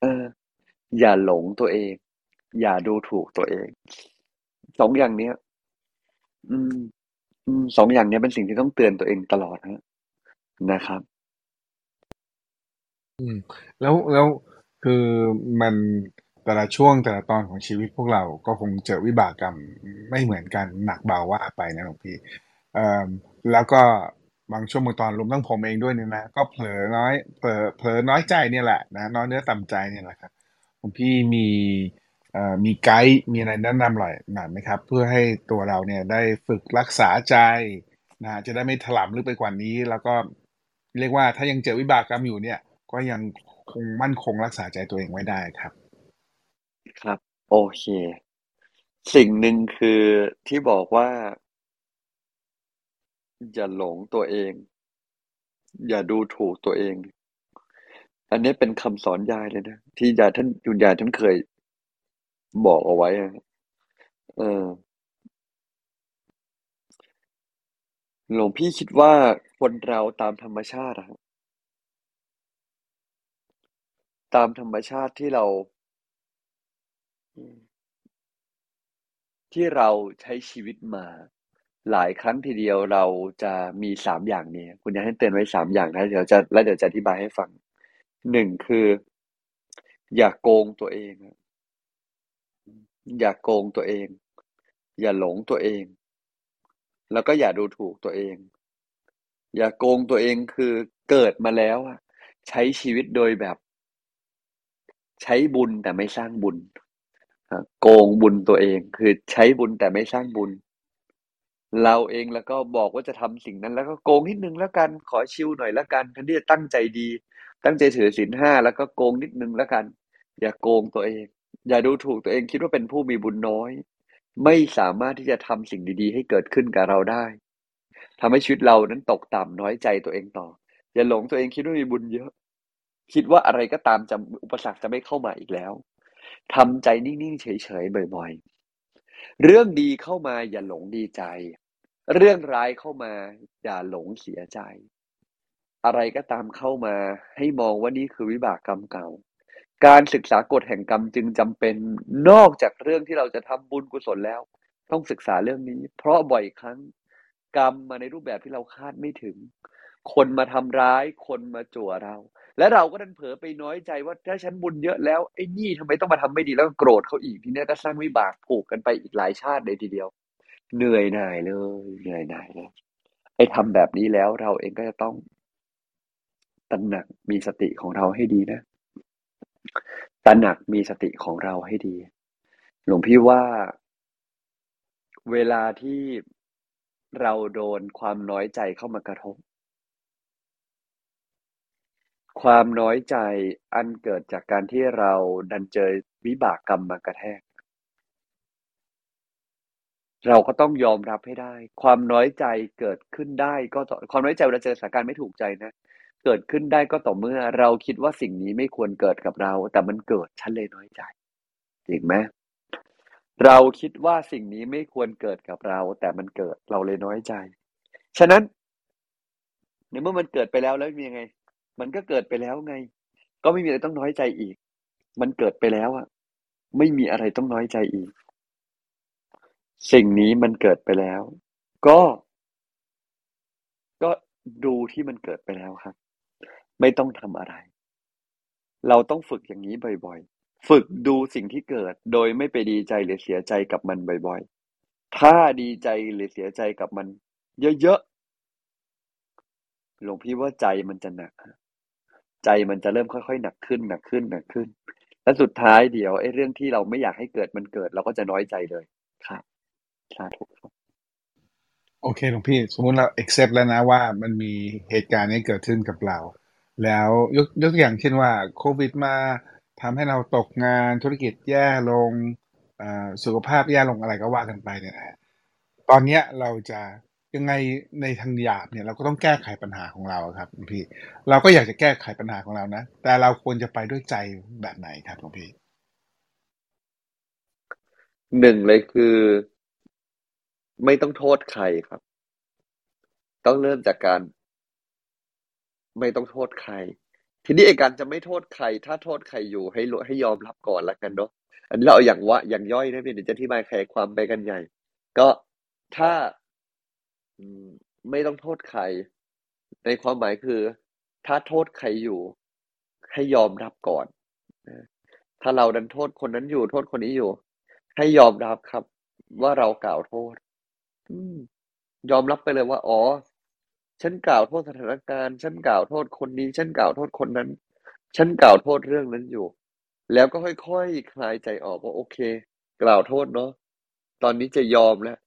เออ อย่าหลงตัวเอง อย่าดูถูกตัวเอง สองอย่างเนี้ย อืม อืมสองอย่างเนี้ยเป็นสิ่งที่ต้องเตือนตัวเองตลอดนะนะครับ อืม แล้วแล้วคือมันแต่ละช่วงแต่ละตอนของชีวิตพวกเราก็คงเจอวิบากกรรมไม่เหมือนกันหนักเบาว่าไปนะหลวงพี่เอ่อแล้วก็ บางช่วงบางตอนรวมทั้งผมเองด้วยเนี่ยนะก็เผลอน้อยเผลอเผลอน้อยใจเนี่ยแหละนะน้อยเนื้อต่ำใจเนี่ยแหละครับหลวงพี่มีมีไกด์มีอะไรแนะนำหน่อยหน่อยไหมครับ เพื่อให้ตัวเราเนี่ยได้ฝึกรักษาใจนะจะได้ไม่ถลำลึกไปกว่านี้ แล้วก็เรียกว่าถ้ายังเจอวิบากกรรมอยู่เนี่ย ก็ยังคงมั่นคงรักษาใจตัวเองไว้ได้ครับ ครับ โอเค สิ่งหนึ่งคือที่บอกว่า อย่าหลงตัวเอง อย่าดูถูกตัวเอง อันนี้เป็นคำสอนยายเลยนะ ที่ยายท่านยุนยายท่านเคยบอกเอาไว้อะเออหลวงพี่คิดว่าคนเราตามธรรมชาติอะตามธรรมชาติที่เรา ที่เราใช้ชีวิตมา หลายครั้งทีเดียวเราจะมีสามอย่างนี้ คุณยายให้เตือนไว้สามอย่างนะ เดี๋ยวจะแล้วเดี๋ยวจะอธิบายให้ฟัง หนึ่งคือ อย่าโกงตัวเอง อย่าโกงตัวเอง อย่าหลงตัวเอง แล้วก็อย่าดูถูกตัวเอง อย่าโกงตัวเองคือเกิดมาแล้วอะใช้ชีวิตโดยแบบ ใช้บุญแต่ไม่สร้างบุญ โกงบุญตัวเอง คือใช้บุญแต่ไม่สร้างบุญ เราเองแล้วก็บอกว่าจะทำสิ่งนั้น แล้วก็โกงนิดนึงแล้วกันขอชิวหน่อยแล้วกันทันที่จะตั้งใจดี ตั้งใจถือศีลห้าแล้วก็โกงนิดนึงแล้วกัน อย่าโกงตัวเอง อย่าดูถูกตัวเองคิดว่าเป็นผู้มีบุญน้อย ไม่สามารถที่จะทำสิ่งดีๆ ให้เกิดขึ้นกับเราได้ทำให้ชีวิตเรานั้นตกต่ำน้อยใจตัวเองต่อ อย่าหลงตัวเองคิดว่ามีบุญเยอะ คิดว่าอะไรก็ตามจะอุปสรรคจะไม่เข้ามาอีกแล้วทำใจนิ่งๆเฉยๆบ่อย ๆ เรื่องดีเข้ามาอย่าหลงดีใจ เรื่องร้ายเข้ามา อย่าหลงเสียใจ อะไรก็ตามเข้ามา ให้มองว่านี่คือวิบากกรรมเก่า การศึกษากฎแห่งกรรมจึงจำเป็นนอกจากเรื่องที่เราจะทำบุญกุศลแล้ว ต้องศึกษาเรื่องนี้ เพราะบ่อยครั้งกรรมมาในรูปแบบที่เราคาดไม่ถึง คนมาทำร้าย คนมาจั่วเรา และเราก็ดันเผลอไปน้อยใจว่าถ้าฉันบุญเยอะแล้วไอ้นี่ทำไมต้องมาทำไม่ดีแล้วก็โกรธเขาอีกทีนี้ก็สร้างวิบากผูกกันไปอีกหลายชาติเลยทีเดียว เหนื่อยหน่ายเลย เหนื่อยหน่ายเลย ไอ้ทำแบบนี้แล้วเราเองก็จะต้องตระหนักมีสติของเราให้ดีนะ ตระหนักมีสติของเราให้ดี หลวงพี่ว่า เวลาที่เราโดนความน้อยใจเข้ามากระทบ ความน้อยใจอันเกิดจากการที่เราดันเจอวิบากกรรมมากระแทก เราก็ต้องยอมรับให้ได้ ความน้อยใจเกิดขึ้นได้ก็ต่อความน้อยใจเวลาเจอสถานการณ์ไม่ถูกใจนะ เกิดขึ้นได้ก็ต่อเมื่อเราคิดว่าสิ่งนี้ไม่ควรเกิดกับเรา แต่มันเกิดฉันเลยน้อยใจจริงไหมเราคิดว่าสิ่งนี้ไม่ควรเกิดกับเรา แต่มันเกิดเราเลยน้อยใจ ฉะนั้นในเมื่อมันเกิดไปแล้วแล้วมียังไง มันก็เกิดไปแล้วไง ก็ไม่มีอะไรต้องน้อยใจอีก มันเกิดไปแล้วอะไม่มีอะไรต้องน้อยใจอีก สิ่งนี้มันเกิดไปแล้ว ก็ ก็ดูที่มันเกิดไปแล้วครับ ไม่ต้องทำอะไร เราต้องฝึกอย่างนี้บ่อยๆ ฝึกดูสิ่งที่เกิด โดยไม่ไปดีใจหรือเสียใจกับมันบ่อยๆ ถ้าดีใจหรือเสียใจกับมัน เยอะๆ หลวงพี่ว่าใจมันจะหนัก ใจมันจะเริ่มค่อยๆหนักขึ้นหนักขึ้นหนักขึ้น และสุดท้ายเดี๋ยวไอ้เรื่องที่เราไม่อยากให้เกิดมันเกิด เราก็จะน้อยใจเลยครับ สาธุครับโอเคหลวงพี่ สมมุติเรา accept แล้วนะว่ามันมีเหตุการณ์นี้เกิดขึ้นกับเรา แล้วยกยกตัวอย่างเช่นว่าโควิดมาทำให้เราตกงานธุรกิจแย่ลงอ่าสุขภาพแย่ลงอะไรก็ว่ากันไปเนี่ยนะตอนเนี้ยเราจะยังไงในทางหยาบเนี่ยเราก็ต้องแก้ไขปัญหาของเราครับหลวงพี่ เราก็อยากจะแก้ไขปัญหาของเรานะ แต่เราควรจะไปด้วยใจแบบไหนครับหลวงพี่หนึ่งเลยคือ ไม่ต้องโทษใครครับ ต้องเริ่มจากการ ไม่ต้องโทษใคร ทีนี้ไอ้การจะไม่โทษใคร ถ้าโทษใครอยู่ให้รู้ให้ยอมรับก่อนละกันเนาะอันนี้เราเอาอย่างวะอย่างย่อยนะพี่เดี๋ยวจะอธิบายขยายความไปกันใหญ่ ก็ถ้าไม่ต้องโทษใคร ในความหมายคือ ถ้าโทษใครอยู่ ให้ยอมรับก่อนถ้าเราดันโทษคนนั้นอยู่โทษคนนี้อยู่ ให้ยอมรับครับ ว่าเรากล่าวโทษ อืม ยอมรับไปเลยว่า อ๋อ ฉันกล่าวโทษสถานการณ์ ฉันกล่าวโทษคนนี้ ฉันกล่าวโทษคนนั้น ฉันกล่าวโทษเรื่องนั้นอยู่ แล้วก็ค่อย ๆ คลายใจออกว่า โอเค กล่าวโทษเนาะ ตอนนี้จะยอมแล้ว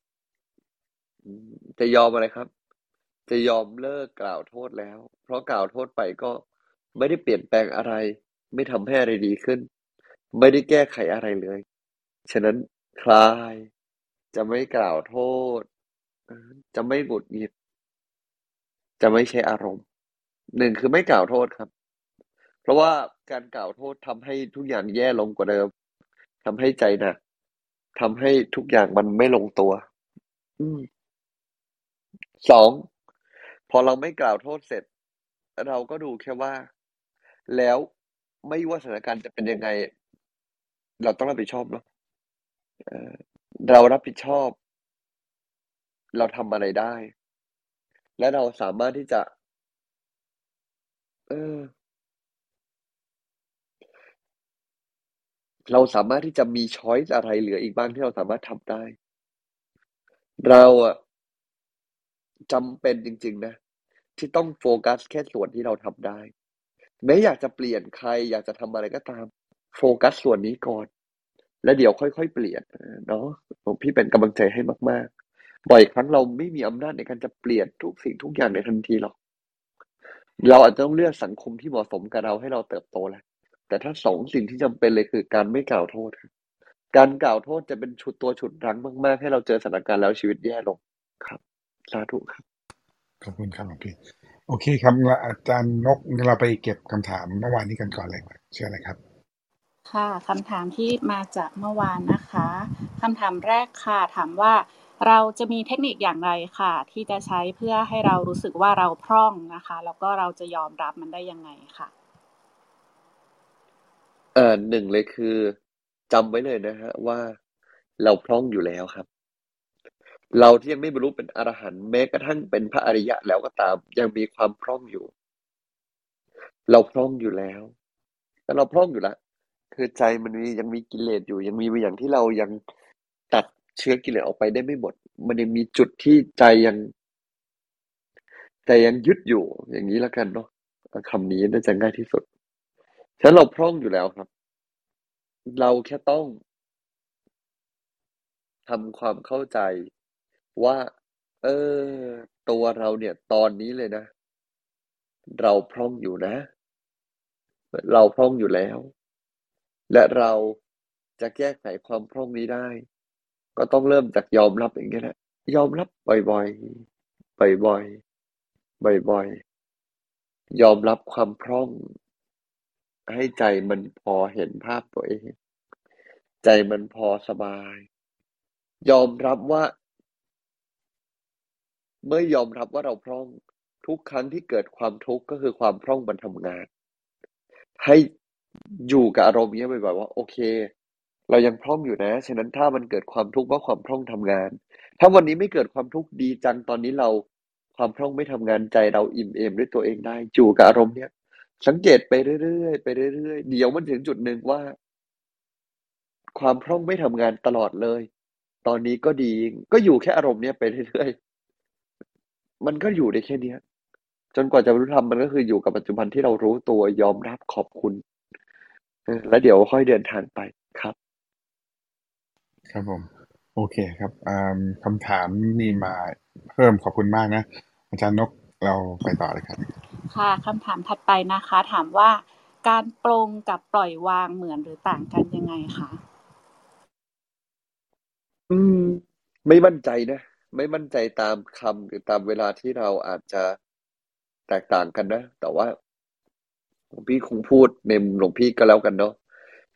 อืม จะยอมอะไรครับ จะยอมเลิกกล่าวโทษแล้ว เพราะกล่าวโทษไปก็ไม่ได้เปลี่ยนแปลงอะไร ไม่ทำให้อะไรดีขึ้น ไม่ได้แก้ไขอะไรเลย ฉะนั้น คลาย จะไม่กล่าวโทษ จะไม่หงุดหงิด จะไม่ใช้อารมณ์ หนึ่งคือไม่กล่าวโทษครับ เพราะว่าการกล่าวโทษทำให้ทุกอย่างแย่ลงกว่าเดิมทำให้ใจหนักทำให้ทุกอย่างมันไม่ลงตัว อืสอง พอเราไม่กล่าวโทษเสร็จ เราก็ดูแค่ว่า แล้วไม่ว่าสถานการณ์จะเป็นยังไง เราต้องรับผิดชอบเนาะ เรารับผิดชอบ เราทำอะไรได้ และเราสามารถที่จะ เออ เราสามารถที่จะมีช้อยซ์อะไรเหลืออีกบ้างที่เราสามารถทำได้ เราอะจำเป็นจริง ๆ นะ ที่ต้องโฟกัสแค่ส่วนที่เราทำได้แม้อยากจะเปลี่ยนใคร อยากจะทำอะไรก็ตาม โฟกัสส่วนนี้ก่อน แล้วเดี๋ยวค่อยๆเปลี่ยนเนาะผมพี่เป็นกำลังใจให้มากๆ บ่อยครั้งเราไม่มีอำนาจในการจะเปลี่ยนทุกสิ่งทุกอย่างในทันทีหรอก เราอาจจะต้องเลือกสังคมที่เหมาะสมกับเราให้เราเติบโตแหละแต่ถ้า2สิ่งที่จำเป็นเลยคือการไม่กล่าวโทษครับการกล่าวโทษจะเป็นฉุดตัวฉุดรั้งมาก ๆ ให้เราเจอสถานการณ์แล้วชีวิตแย่ลงครับสาธุครับขอบคุณครับหลวงพี่โอเคครับอาจารย์นกเราไปเก็บคำถามเมื่อวานนี้กันก่อนเลยเชิญเลยครับ ค่ะคำถามที่มาจากเมื่อวานนะคะคำถามแรกค่ะ ถามว่าเราจะมีเทคนิคอย่างไรค่ะ ที่จะใช้เพื่อให้เรารู้สึกว่าเราพร่องนะคะ แล้วก็เราจะยอมรับมันได้ยังไงค่ะเอ่อ1เลยคือจำไว้เลยนะครับว่าเราพร่องอยู่แล้วครับ เราที่ยังไม่บรรลุเป็นอรหันต์แม้กระทั่งเป็นพระอริยะแล้วก็ตาม ยังมีความพร่องอยู่ เราพร่องอยู่แล้วแล้วเราพร่องอยู่แล้ว คือใจมันมียังมีกิเลสอยู่ยังมีบางอย่างที่เรายังตัดเชื้อกิเลสออกไปได้ไม่หมด มันยังมีจุดที่ใจยัง ใจยังยึดอยู่ อย่างนี้แล้วกันเนาะคำนี้น่าจะง่ายที่สุดฉะนั้นเราพร่องอยู่แล้วครับ เราแค่ต้องทำความเข้าใจว่า เออ ตัวเราเนี่ย ตอนนี้เลยนะ เราพร่องอยู่นะ เราพร่องอยู่แล้ว และเราจะแก้ไขความพร่องนี้ได้ ก็ต้องเริ่มจากยอมรับอย่างนี้แหละยอมรับบ่อยๆ บ่อยๆ บ่อยๆ ยอมรับความพร่อง ให้ใจมันพอเห็นภาพตัวเอง ใจมันพอสบาย ยอมรับว่า เมื่อยอมรับว่าเราพร่อง ทุกครั้งที่เกิดความทุกข์ก็คือความพร่องมันทำงาน ให้ อยู่กับอารมณ์นี้บ่อยๆว่าโอเค เรายังพร่องอยู่นะ ฉะนั้นถ้ามันเกิดความทุกข์เพราะความพร่องทำงาน ถ้าวันนี้ไม่เกิดความทุกข์ดีจังตอนนี้เราความพร่องไม่ทำงานใจเราอิ่มเอมด้วยตัวเองได้อยู่กับอารมณ์เนี้ยสังเกตไปเรื่อยๆไปเรื่อยๆเดี๋ยวมันถึงจุดหนึ่งว่า ความพร่องไม่ทำงานตลอดเลย ตอนนี้ก็ดีก็อยู่แค่อารมณ์เนี้ยไปเรื่อยๆมันก็อยู่ได้แค่เนี้ยจนกว่าจะรู้ธรรมมันก็คืออยู่กับปัจจุบันที่เรารู้ตัวยอมรับขอบคุณ แล้วเดี๋ยวค่อยเดินทางไปครับ ครับผม โอเคครับคำถามมีมาเพิ่มขอบคุณมากนะ อาจารย์นกเราไปต่อเลยครับ ค่ะคำถามถัดไปนะคะ ถามว่าการปลงกับปล่อยวางเหมือนหรือต่างกันยังไงคะอืม ไม่มั่นใจนะ ไม่มั่นใจตามคำหรือตามเวลาที่เราอาจจะแตกต่างกันนะ แต่ว่าห ลวงพี่คงพูดในมุมหลวงพี่ก็แล้วกันเนาะ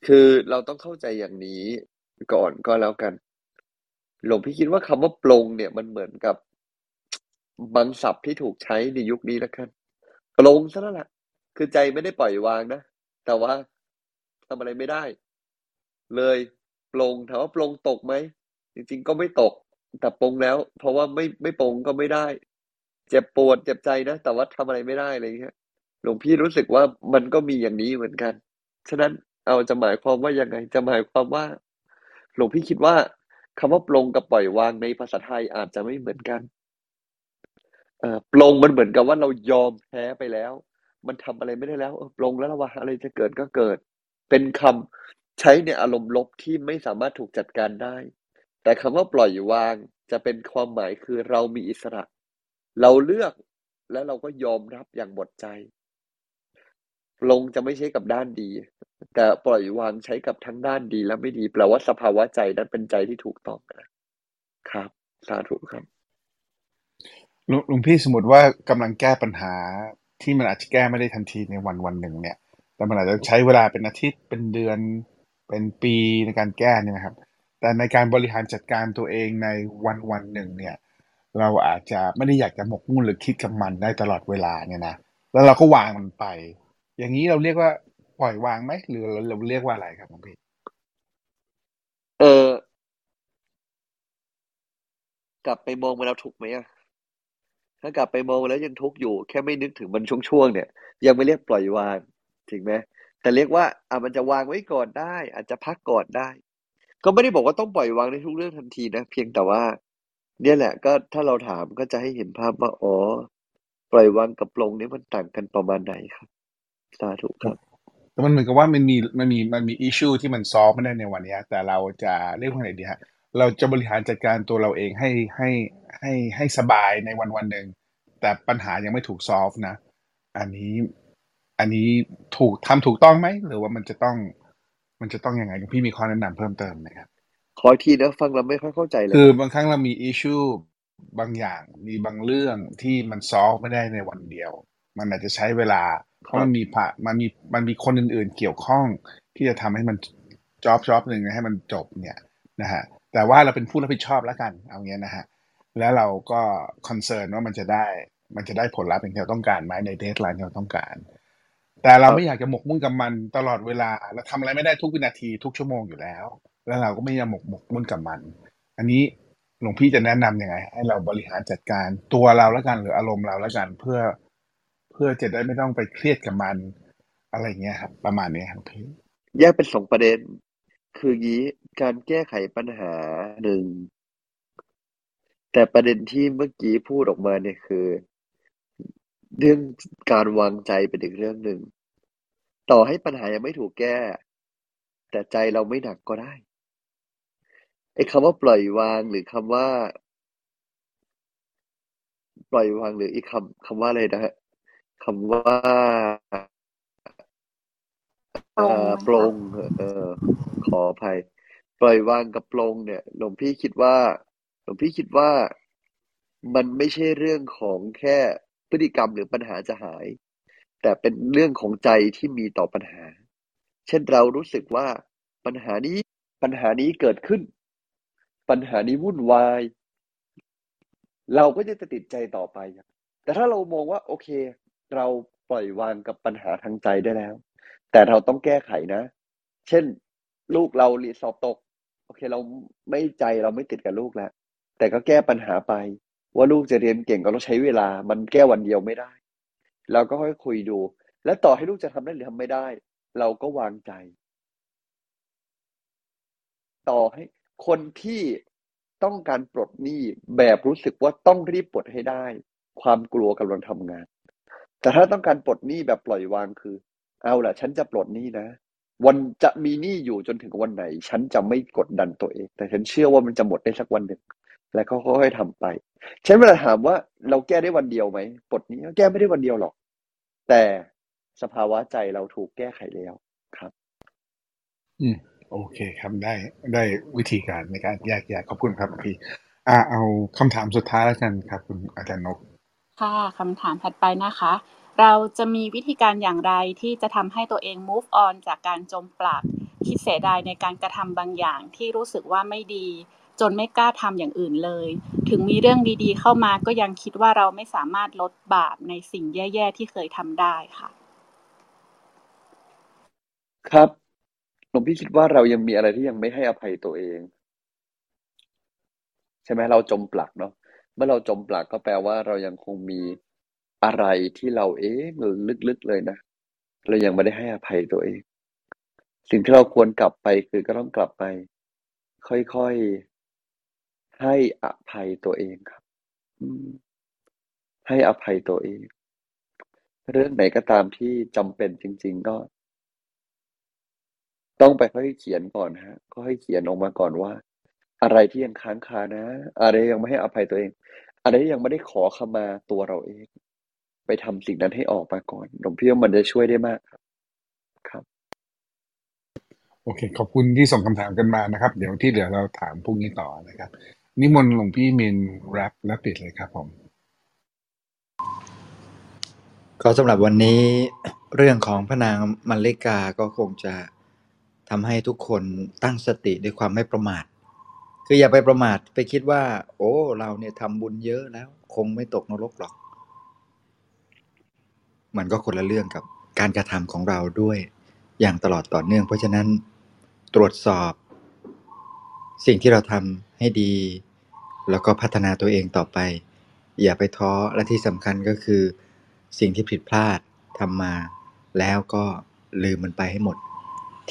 คือเราต้องเข้าใจอย่างนี้ก่อนก็แล้วกัน หลวงพี่คิดว่าคำว่าปลงเนี่ยมันเหมือนกับบางศัพท์ที่ถูกใช้ในยุคนี้แล้วกันปลงซะแล้วล่ะ คือใจไม่ได้ปล่อยวางนะ แต่ว่าทำอะไรไม่ได้ เลยปลงถามว่าปลงตกไหมจริง ๆ ก็ไม่ตก แต่ปลงแล้ว เพราะว่าไม่ไม่ปลงก็ไม่ได้ เจ็บปวดเจ็บใจนะแต่ว่าทำอะไรไม่ได้อะไรเงี้ย หลวงพี่รู้สึกว่ามันก็มีอย่างนี้เหมือนกัน ฉะนั้นเอาจะหมายความว่ายังไง จะหมายความว่า หลวงพี่คิดว่าคำว่าปลงกับปล่อยวางในภาษาไทยอาจจะไม่เหมือนกันปลงมันเหมือนกับว่าเรายอมแพ้ไปแล้ว มันทำอะไรไม่ได้แล้วปลงแล้วละวะอะไรจะเกิดก็เกิด เป็นคำใช้ในอารมณ์ลบที่ไม่สามารถถูกจัดการได้ แต่คำว่าปล่อยวางจะเป็นความหมายคือเรามีอิสระ เราเลือกแล้วเราก็ยอมรับอย่างหมดใจ ลงจะไม่ใช้กับด้านดี แต่ปล่อยวางใช้กับทั้งด้านดีและไม่ดี แปลว่าสภาวะใจนั้นเป็นใจที่ถูกต้องนะครับ สาธุครับหลวงหลวงพี่สมมติว่ากำลังแก้ปัญหาที่มันอาจจะแก้ไม่ได้ทันทีในวันวันหนึ่งเนี่ยแต่มันอาจจะใช้เวลาเป็นอาทิตย์เป็นเดือนเป็นปีในการแก้เนี่ยนะครับ แต่ในการบริหารจัดการตัวเองในวันวันหนึ่งเนี่ย เราอาจจะไม่ได้อยากจะหมกมุ่นหรือคิดกับมันได้ตลอดเวลาเนี่ยนะแล้วเราก็วางมันไป อย่างนี้เราเรียกว่าปล่อยวางไหมหรือเราเราเรียกว่าอะไรครับหลวงพี่เออ กลับไปมองมาแล้วถูกไหมอะถ้ากลับไปมองแล้วยังทุกข์อยู่ แค่ไม่นึกถึงมันช่วงๆเนี่ย ยังไม่เรียกปล่อยวางถึงไหมแต่เรียกว่าอะมันจะวางไว้ก่อนได้ อาจจะพักก่อนได้ ก็ไม่ได้บอกว่าต้องปล่อยวางในทุกเรื่องทันทีนะเพียงแต่ว่า เนี่ยแหละ ก็ถ้าเราถามก็จะให้เห็นภาพว่าอ๋อปล่อยวางกับปลงนี่มันต่างกันประมาณไหนครับ สาธุครับแต่มันเหมือนกับว่ามันมีมันมีมันมีอิชชูที่มันซอฟไม่ได้ในวันเนี้ยแต่เราจะเรียกว่าไงดีฮะเราจะบริหารจัดการตัวเราเองให้ให้ให้ให้สบายในวันวันหนึ่งแต่ปัญหายังไม่ถูกซอฟนะ อันนี้อันนี้ถูกทำถูกต้องไหมหรือว่ามันจะต้อง มันจะต้องยังไงหลวงพี่มีข้อแนะนำเพิ่มเติมไหมครับขออีกทีนะฟังเราไม่ค่อยเข้าใจเลยคือบางครั้งเรามีอิชชูบางอย่างมีบางเรื่องที่มันซอฟไม่ได้ในวันเดียว มันอาจจะใช้เวลา เพราะมันมีผ่ามันมีมันมีคนอื่นๆเกี่ยวข้องที่จะทำให้มัน job job หนึ่งให้มันจบเนี่ยนะฮะแต่ว่าเราเป็นผู้รับผิดชอบแล้วกัน เอางี้นะฮะแล้วเราก็ concern ว่ามันจะได้มันจะได้ผลลัพธ์อย่างที่เราต้องการไหมใน deadline ที่เราต้องการ แต่เราไม่อยากจะหมกมุ่นกับมันตลอดเวลาเราทำอะไรไม่ได้ทุกวินาทีทุกชั่วโมงอยู่แล้ว แล้วเราก็ไม่อยากหมกหมกมุ่นกับมัน อันนี้หลวงพี่จะแนะนำยังไง ให้เราบริหารจัดการตัวเราแล้วกันหรืออารมณ์เราแล้วกันเพื่อ เพื่อจะได้ไม่ต้องไปเครียดกับมัน อะไรเงี้ยครับ ประมาณนี้ครับพี่แยกเป็นสองประเด็น คืองี้การแก้ไขปัญหาหนึ่ง แต่ประเด็นที่เมื่อกี้พูดออกมาเนี่ยคือ เรื่องการวางใจเป็นอีกเรื่องหนึ่ง ต่อให้ปัญหายังไม่ถูกแก้ แต่ใจเราไม่หนักก็ได้ไอ้คำว่าปล่อยวางหรือคำว่า ปล่อยวางหรืออีกคำคำว่าอะไรนะฮะ คำว่าปลเอ่งอไหมปลคะงเออขออภัย ปล่อยวางกับปลงเนี่ยหลวงพี่คิดว่าหลวงพี่คิดว่ามันไม่ใช่เรื่องของแค่พฤติกรรมหรือปัญหาจะหาย แต่เป็นเรื่องของใจที่มีต่อปัญหา เช่นเรารู้สึกว่าปัญหานี้ปัญหานี้เกิดขึ้น ปัญหานี้วุ่นวาย เราก็จะติดใจต่อไป แต่ถ้าเรามองว่า โอเค เราปล่อยวางกับปัญหาทางใจได้แล้ว แต่เราต้องแก้ไขนะ เช่น ลูกเราเรียนสอบตก โอเคเราไม่ใจเราไม่ติดกับลูกแล้ว แต่ก็แก้ปัญหาไป ว่าลูกจะเรียนเก่งก็ต้องใช้เวลา มันแก้วันเดียวไม่ได้ เราก็ค่อยคุยดู และต่อให้ลูกจะทำได้หรือทำไม่ได้ เราก็วางใจ ต่อให้คนที่ต้องการปลดหนี้แบบรู้สึกว่าต้องรีบปลดให้ได้ ความกลัวกำลังทำงาน แต่ถ้าต้องการปลดหนี้แบบปล่อยวางคือ เอาล่ะ ฉันจะปลดหนี้นะ วันจะมีหนี้อยู่จนถึงวันไหน ฉันจะไม่กดดันตัวเอง แต่ฉันเชื่อว่ามันจะหมดได้สักวันหนึ่งแล้วก็ค่อยๆทำไปฉันเวลาถามว่าเราแก้ได้วันเดียวไหมปลดหนี้แก้ไม่ได้วันเดียวหรอก แต่สภาวะใจเราถูกแก้ไขแล้วครับ อืมโอเคครับได้ได้วิธีการในการแยกแยะขอบคุณครับพี่อ่าเอาคำถามสุดท้ายแล้วกันครับ คุณอาจารย์นก ค่ะคำถามถัดไปนะคะ เราจะมีวิธีการอย่างไรที่จะทำให้ตัวเอง move on จากการจมปลักคิดเสียดายในการกระทำบางอย่างที่รู้สึกว่าไม่ดี จนไม่กล้าทำอย่างอื่นเลย ถึงมีเรื่องดีๆ เข้ามาก็ยังคิดว่าเราไม่สามารถลดบาปในสิ่งแย่ๆที่เคยทำได้ค่ะ ครับหลวงพี่คิดว่าเรายังมีอะไรที่ยังไม่ให้อภัยตัวเอง ใช่ไหมเราจมปลักเนาะ มื่อเราจมปลักก็แปลว่าเรายังคงมีอะไรที่เราเอ๊ะลึกๆเลยนะเรายังไม่ได้ให้อภัยตัวเอง สิ่งที่เราควรกลับไปคือก็ต้องกลับไป ค่อยๆให้อภัยตัวเองครับให้อภัยตัวเอง เรื่องไหนก็ตามที่จำเป็นจริง ๆ ก็ ต้องไปค่อยเขียนก่อนฮะ ก็ให้เขียนออกมาก่อนว่า อะไรที่ยังค้างคานะ อะไรยังไม่ให้อภัยตัวเอง อะไรที่ยังไม่ได้ขอขมาตัวเราเอง ไปทำสิ่งนั้นให้ออกมาก่อนหลวงพี่ว่ามันจะช่วยได้มากครับ ครับ โอเค ขอบคุณที่ส่งคำถามกันมานะครับ เดี๋ยวที่เหลือเราถามพวกนี้ต่อนะครับ นิมนต์หลวงพี่มินแรปและปิดเลยครับผมก็สำหรับวันนี้เรื่องของพระนางมัลลิกาก็คงจะทำให้ทุกคนตั้งสติด้วยความไม่ประมาท คืออย่าไปประมาทไปคิดว่า โอ้ เราเนี่ยทำบุญเยอะแล้ว คงไม่ตกนรกหรอก มันก็คนละเรื่องกับการกระทำของเราด้วย อย่างตลอดต่อเนื่อง เพราะฉะนั้นตรวจสอบ สิ่งที่เราทำให้ดี แล้วก็พัฒนาตัวเองต่อไป อย่าไปท้อและที่สำคัญก็คือ สิ่งที่ผิดพลาดทำมา แล้วก็ลืมมันไปให้หมด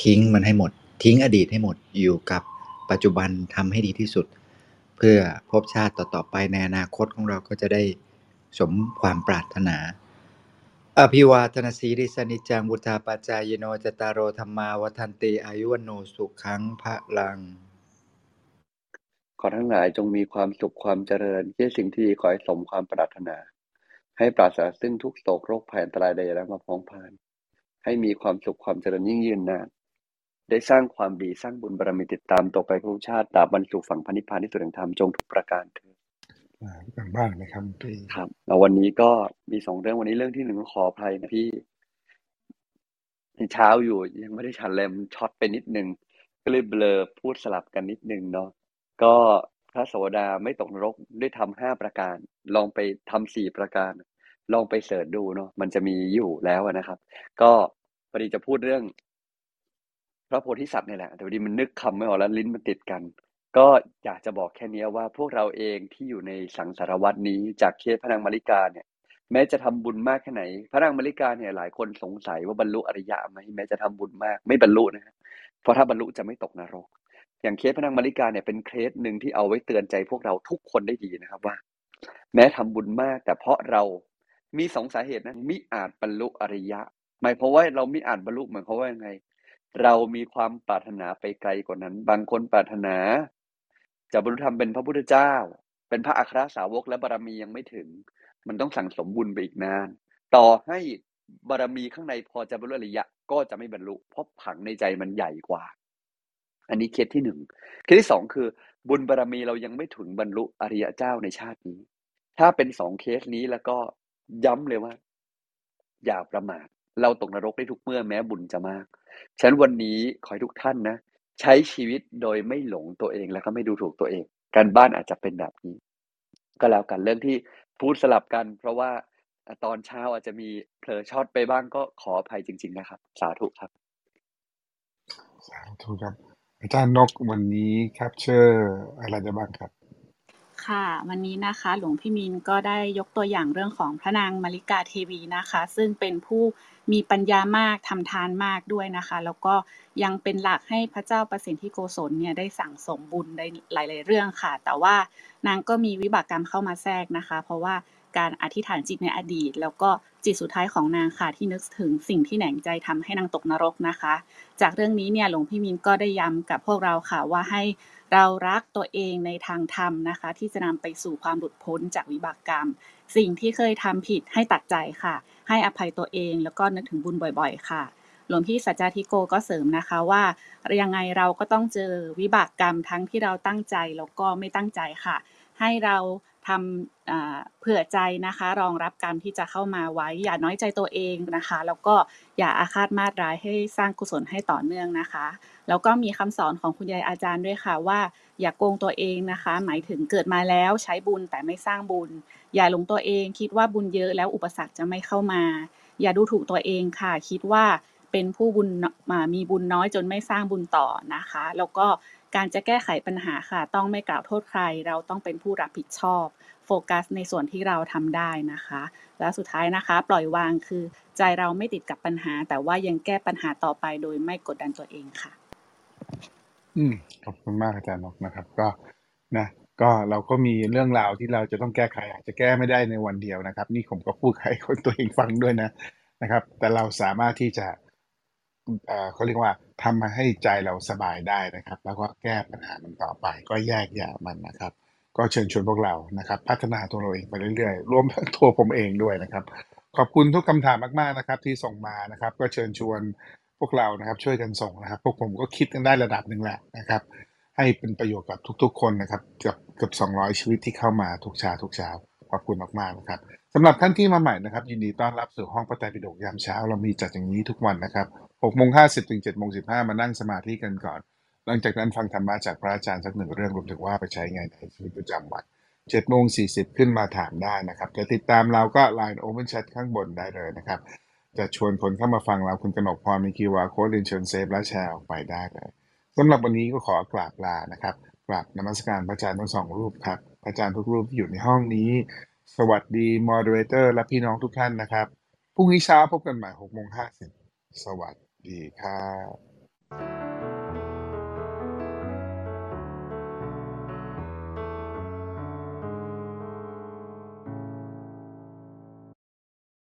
ทิ้งมันให้หมด ทิ้งอดีตให้หมดอยู่กับ ปัจจุบันทำให้ดีที่สุด เพื่อพบชาติต่อๆไปในอนาคตของเราก็จะได้สมความปรารถนา อภิวาทนาสีริสนิจังบุตาปัจจายโนจตารโอธรรมาวันติอายุวันโนสุขังพระลัง ขอทั้งหลายจงมีความสุขความเจริญที่สิ่งที่ดีขอให้สมความปรารถนา ให้ปราศจากซึ่งทุกโศกโรคภัยอันตรายใดแล้วมาพ้องผ่าน ให้มีความสุขความเจริญยิ่งยืนนาน ได้สร้างความดีสร้างบุญบารมีติดตามต่อไปทุกชาติตราบบรรจุฝั่งพันธิพพานที่สุดแห่งธรรมจงทุกประการเถิดอ่ากันบ้านนะครับพี่ครับแล้ววันนี้ก็มีสองเรื่องวันนี้เรื่องที่หนึ่งขออภัยนะพี่เช้าอยู่ยังไม่ได้ฉันเลยมันช็อตไปนิดนึงก็เลยเบลอพูดสลับกันนิดนึงเนาะก็พระโสดาไม่ตกนรกด้วยทำห้าประการ ลองไปทำสี่ประการ ลองไปเสิร์ชดูเนาะมันจะมีอยู่แล้วอะนะครับ ก็พอดีจะพูดเรื่อง พระโพธิสัตว์นี่แหละ แต่พอดีมันนึกคำไม่ออกแล้วลิ้นมันติดกัน ก็อยากจะบอกแค่เนี้ยว่าพวกเราเองที่อยู่ในสังสารวัตนี้จากเคสพระนางมาริกาเนี่ย แม้จะทำบุญมากแค่ไหน พระนางมาริกาเนี่ยหลายคนสงสัยว่าบรรลุอริยะไหมแม้จะทำบุญมากไม่บรรลุนะเพราะถ้าบรรลุจะไม่ตกนรก อย่างเคสพระนางมาริกาเนี่ยเป็นเคสหนึ่งที่เอาไว้เตือนใจพวกเราทุกคนได้ดีนะครับว่า แม้ทำบุญมาก แต่เพราะเรามีสองสาเหตุนะมิอาจบรรลุอริยะ หมายเพราะว่าเรามิอาจบรรลุเหมือนเขาว่ายังไง เรามีความปรารถนาไปไกลกว่านั้น บางคนปรารถนา จะบรรลุธรรมเป็นพระพุทธเจ้า เป็นพระอัครสาวกและบารมียังไม่ถึง มันต้องสั่งสมบุญไปอีกนาน ต่อให้บารมีข้างในพอจะบรรลุอริยะ ก็จะไม่บรรลุเพราะผังในใจมันใหญ่กว่า อันนี้เคสที่หนึ่งเคสที่สองคือ บุญบารมีเรายังไม่ถึงบรรลุอริยเจ้าในชาตินี้ ถ้าเป็นสองเคสนี้แล้วก็ย้ำเลยว่า อย่าประมาท เราตกนรกได้ทุกเมื่อแม้บุญจะมากฉะนั้นวันนี้ขอให้ทุกท่านนะ ใช้ชีวิตโดยไม่หลงตัวเองแล้วก็ไม่ดูถูกตัวเอง การบ้านอาจจะเป็นแบบนี้ ก็แล้วกันเรื่องที่พูดสลับกัน เพราะว่าตอนเช้าอาจจะมีเผลอช็อตไปบ้างก็ขออภัยจริง ๆ นะครับ สาธุครับสาธุครับอาจารย์นกวันนี้ capture อะไรได้บ้างครับ ค่ะ วันนี้นะคะหลวงพี่มินก็ได้ยกตัวอย่างเรื่องของพระนางมัลลิกาเทวีนะคะ ซึ่งเป็นผู้มีปัญญามากทำทานมากด้วยนะคะ แล้วก็ยังเป็นหลักให้พระเจ้าประสิทธิโกศลเนี่ยได้สั่งสมบุญในหลาย ๆ เรื่องค่ะ แต่ว่านางก็มีวิบากกรรมเข้ามาแทรกนะคะ เพราะว่าการอธิษฐานจิตในอดีต แล้วก็จิตสุดท้ายของนางค่ะที่นึกถึงสิ่งที่แหนงใจทำให้นางตกนรกนะคะ จากเรื่องนี้เนี่ยหลวงพี่มินก็ได้ย้ำกับพวกเราค่ะว่าให้ เรารักตัวเองในทางธรรมนะคะ ที่จะนำไปสู่ความหลุดพ้นจากวิบากกรรม สิ่งที่เคยทำผิดให้ตัดใจค่ะ ให้อภัยตัวเองแล้วก็นึกถึงบุญบ่อย ๆ ค่ะหลวงพี่สัจจาธิโกก็เสริมนะคะว่ายังไงเราก็ต้องเจอวิบากกรรมทั้งที่เราตั้งใจแล้วก็ไม่ตั้งใจค่ะ ให้เรา ทำเผื่อใจนะคะ รองรับกรรมที่จะเข้ามาไว้ อย่าน้อยใจตัวเองนะคะ แล้วก็อย่าอาฆาตมาตร้ายให้สร้างกุศลให้ต่อเนื่องนะคะ แล้วก็มีคำสอนของคุณยายอาจารย์ด้วยค่ะว่า อย่าโกงตัวเองนะคะ หมายถึงเกิดมาแล้วใช้บุญแต่ไม่สร้างบุญ อย่าหลงตัวเองคิดว่าบุญเยอะแล้วอุปสรรคจะไม่เข้ามา อย่าดูถูกตัวเองค่ะ คิดว่าเป็นผู้บุญมีบุญน้อยจนไม่สร้างบุญต่อนะคะ แล้วก็ การจะแก้ไขปัญหาค่ะ ต้องไม่กล่าวโทษใคร เราต้องเป็นผู้รับผิดชอบ โฟกัสในส่วนที่เราทำได้นะคะ และสุดท้ายนะคะ ปล่อยวางคือ ใจเราไม่ติดกับปัญหา แต่ว่ายังแก้ปัญหาต่อไปโดยไม่กดดันตัวเองค่ะ อืมขอบคุณมากอาจารย์นกนะครับ ก็นะก็เราก็มีเรื่องราวที่เราจะต้องแก้ไขอาจจะแก้ไม่ได้ในวันเดียวนะครับ นี่ผมก็พูดให้คนตัวเองฟังด้วยนะนะครับ แต่เราสามารถที่จะ เขาเรียกว่าทำมาให้ใจเราสบายได้นะครับ แล้วก็แก้ปัญหามันต่อไป ก็แยกแยะมันนะครับ ก็เชิญชวนพวกเรานะครับ พัฒนาตัวเราเองไปเรื่อยๆรวมทั้งตัวผมเองด้วยนะครับ ขอบคุณทุกคำถามมากๆนะครับ ที่ส่งมานะครับ ก็เชิญชวนพวกเรานะครับ ช่วยกันส่งนะครับ พวกผมก็คิดกันได้ระดับหนึ่งแหละนะครับ ให้เป็นประโยชน์กับทุก ๆ คนนะครับเกือบเกือบ200 ชีวิตที่เข้ามาทุกเช้าทุกเช้าขอบคุณมากๆนะครับสำหรับท่านที่มาใหม่นะครับ ยินดีต้อนรับสู่ห้องพระไตรปิฎกยามเช้า เรามีจัดอย่างนี้ทุกวันนะครับ 6โมง50ถึง7โมง15มานั่งสมาธิกันก่อน หลังจากนั้นฟังธรรมะจากพระอาจารย์สักหนึ่งเรื่องรวมถึงว่าไปใช้ไงในชีวิตประจำวัน7โมง40ขึ้นมาถามได้นะครับจะติดตามเราก็ Line Open Chat ข้างบนได้เลยนะครับ จะชวนคนเข้ามาฟังเราคุณกนกพรมี QR code เรียนเชิญ save และแชร์ออกไปได้เลยสำหรับวันนี้ก็ขอกราบลานะครับกราบนมัสการพระอาจารย์ทั้งสองรูปครับพระอาจารย์ทุกรูปที่อยู่ในห้องนี้ สวัสดี moderator และพี่น้องทุกท่านนะครับพรุ่งนี้เช้าพบกันใหม่6โมง50สวัส ดีครับ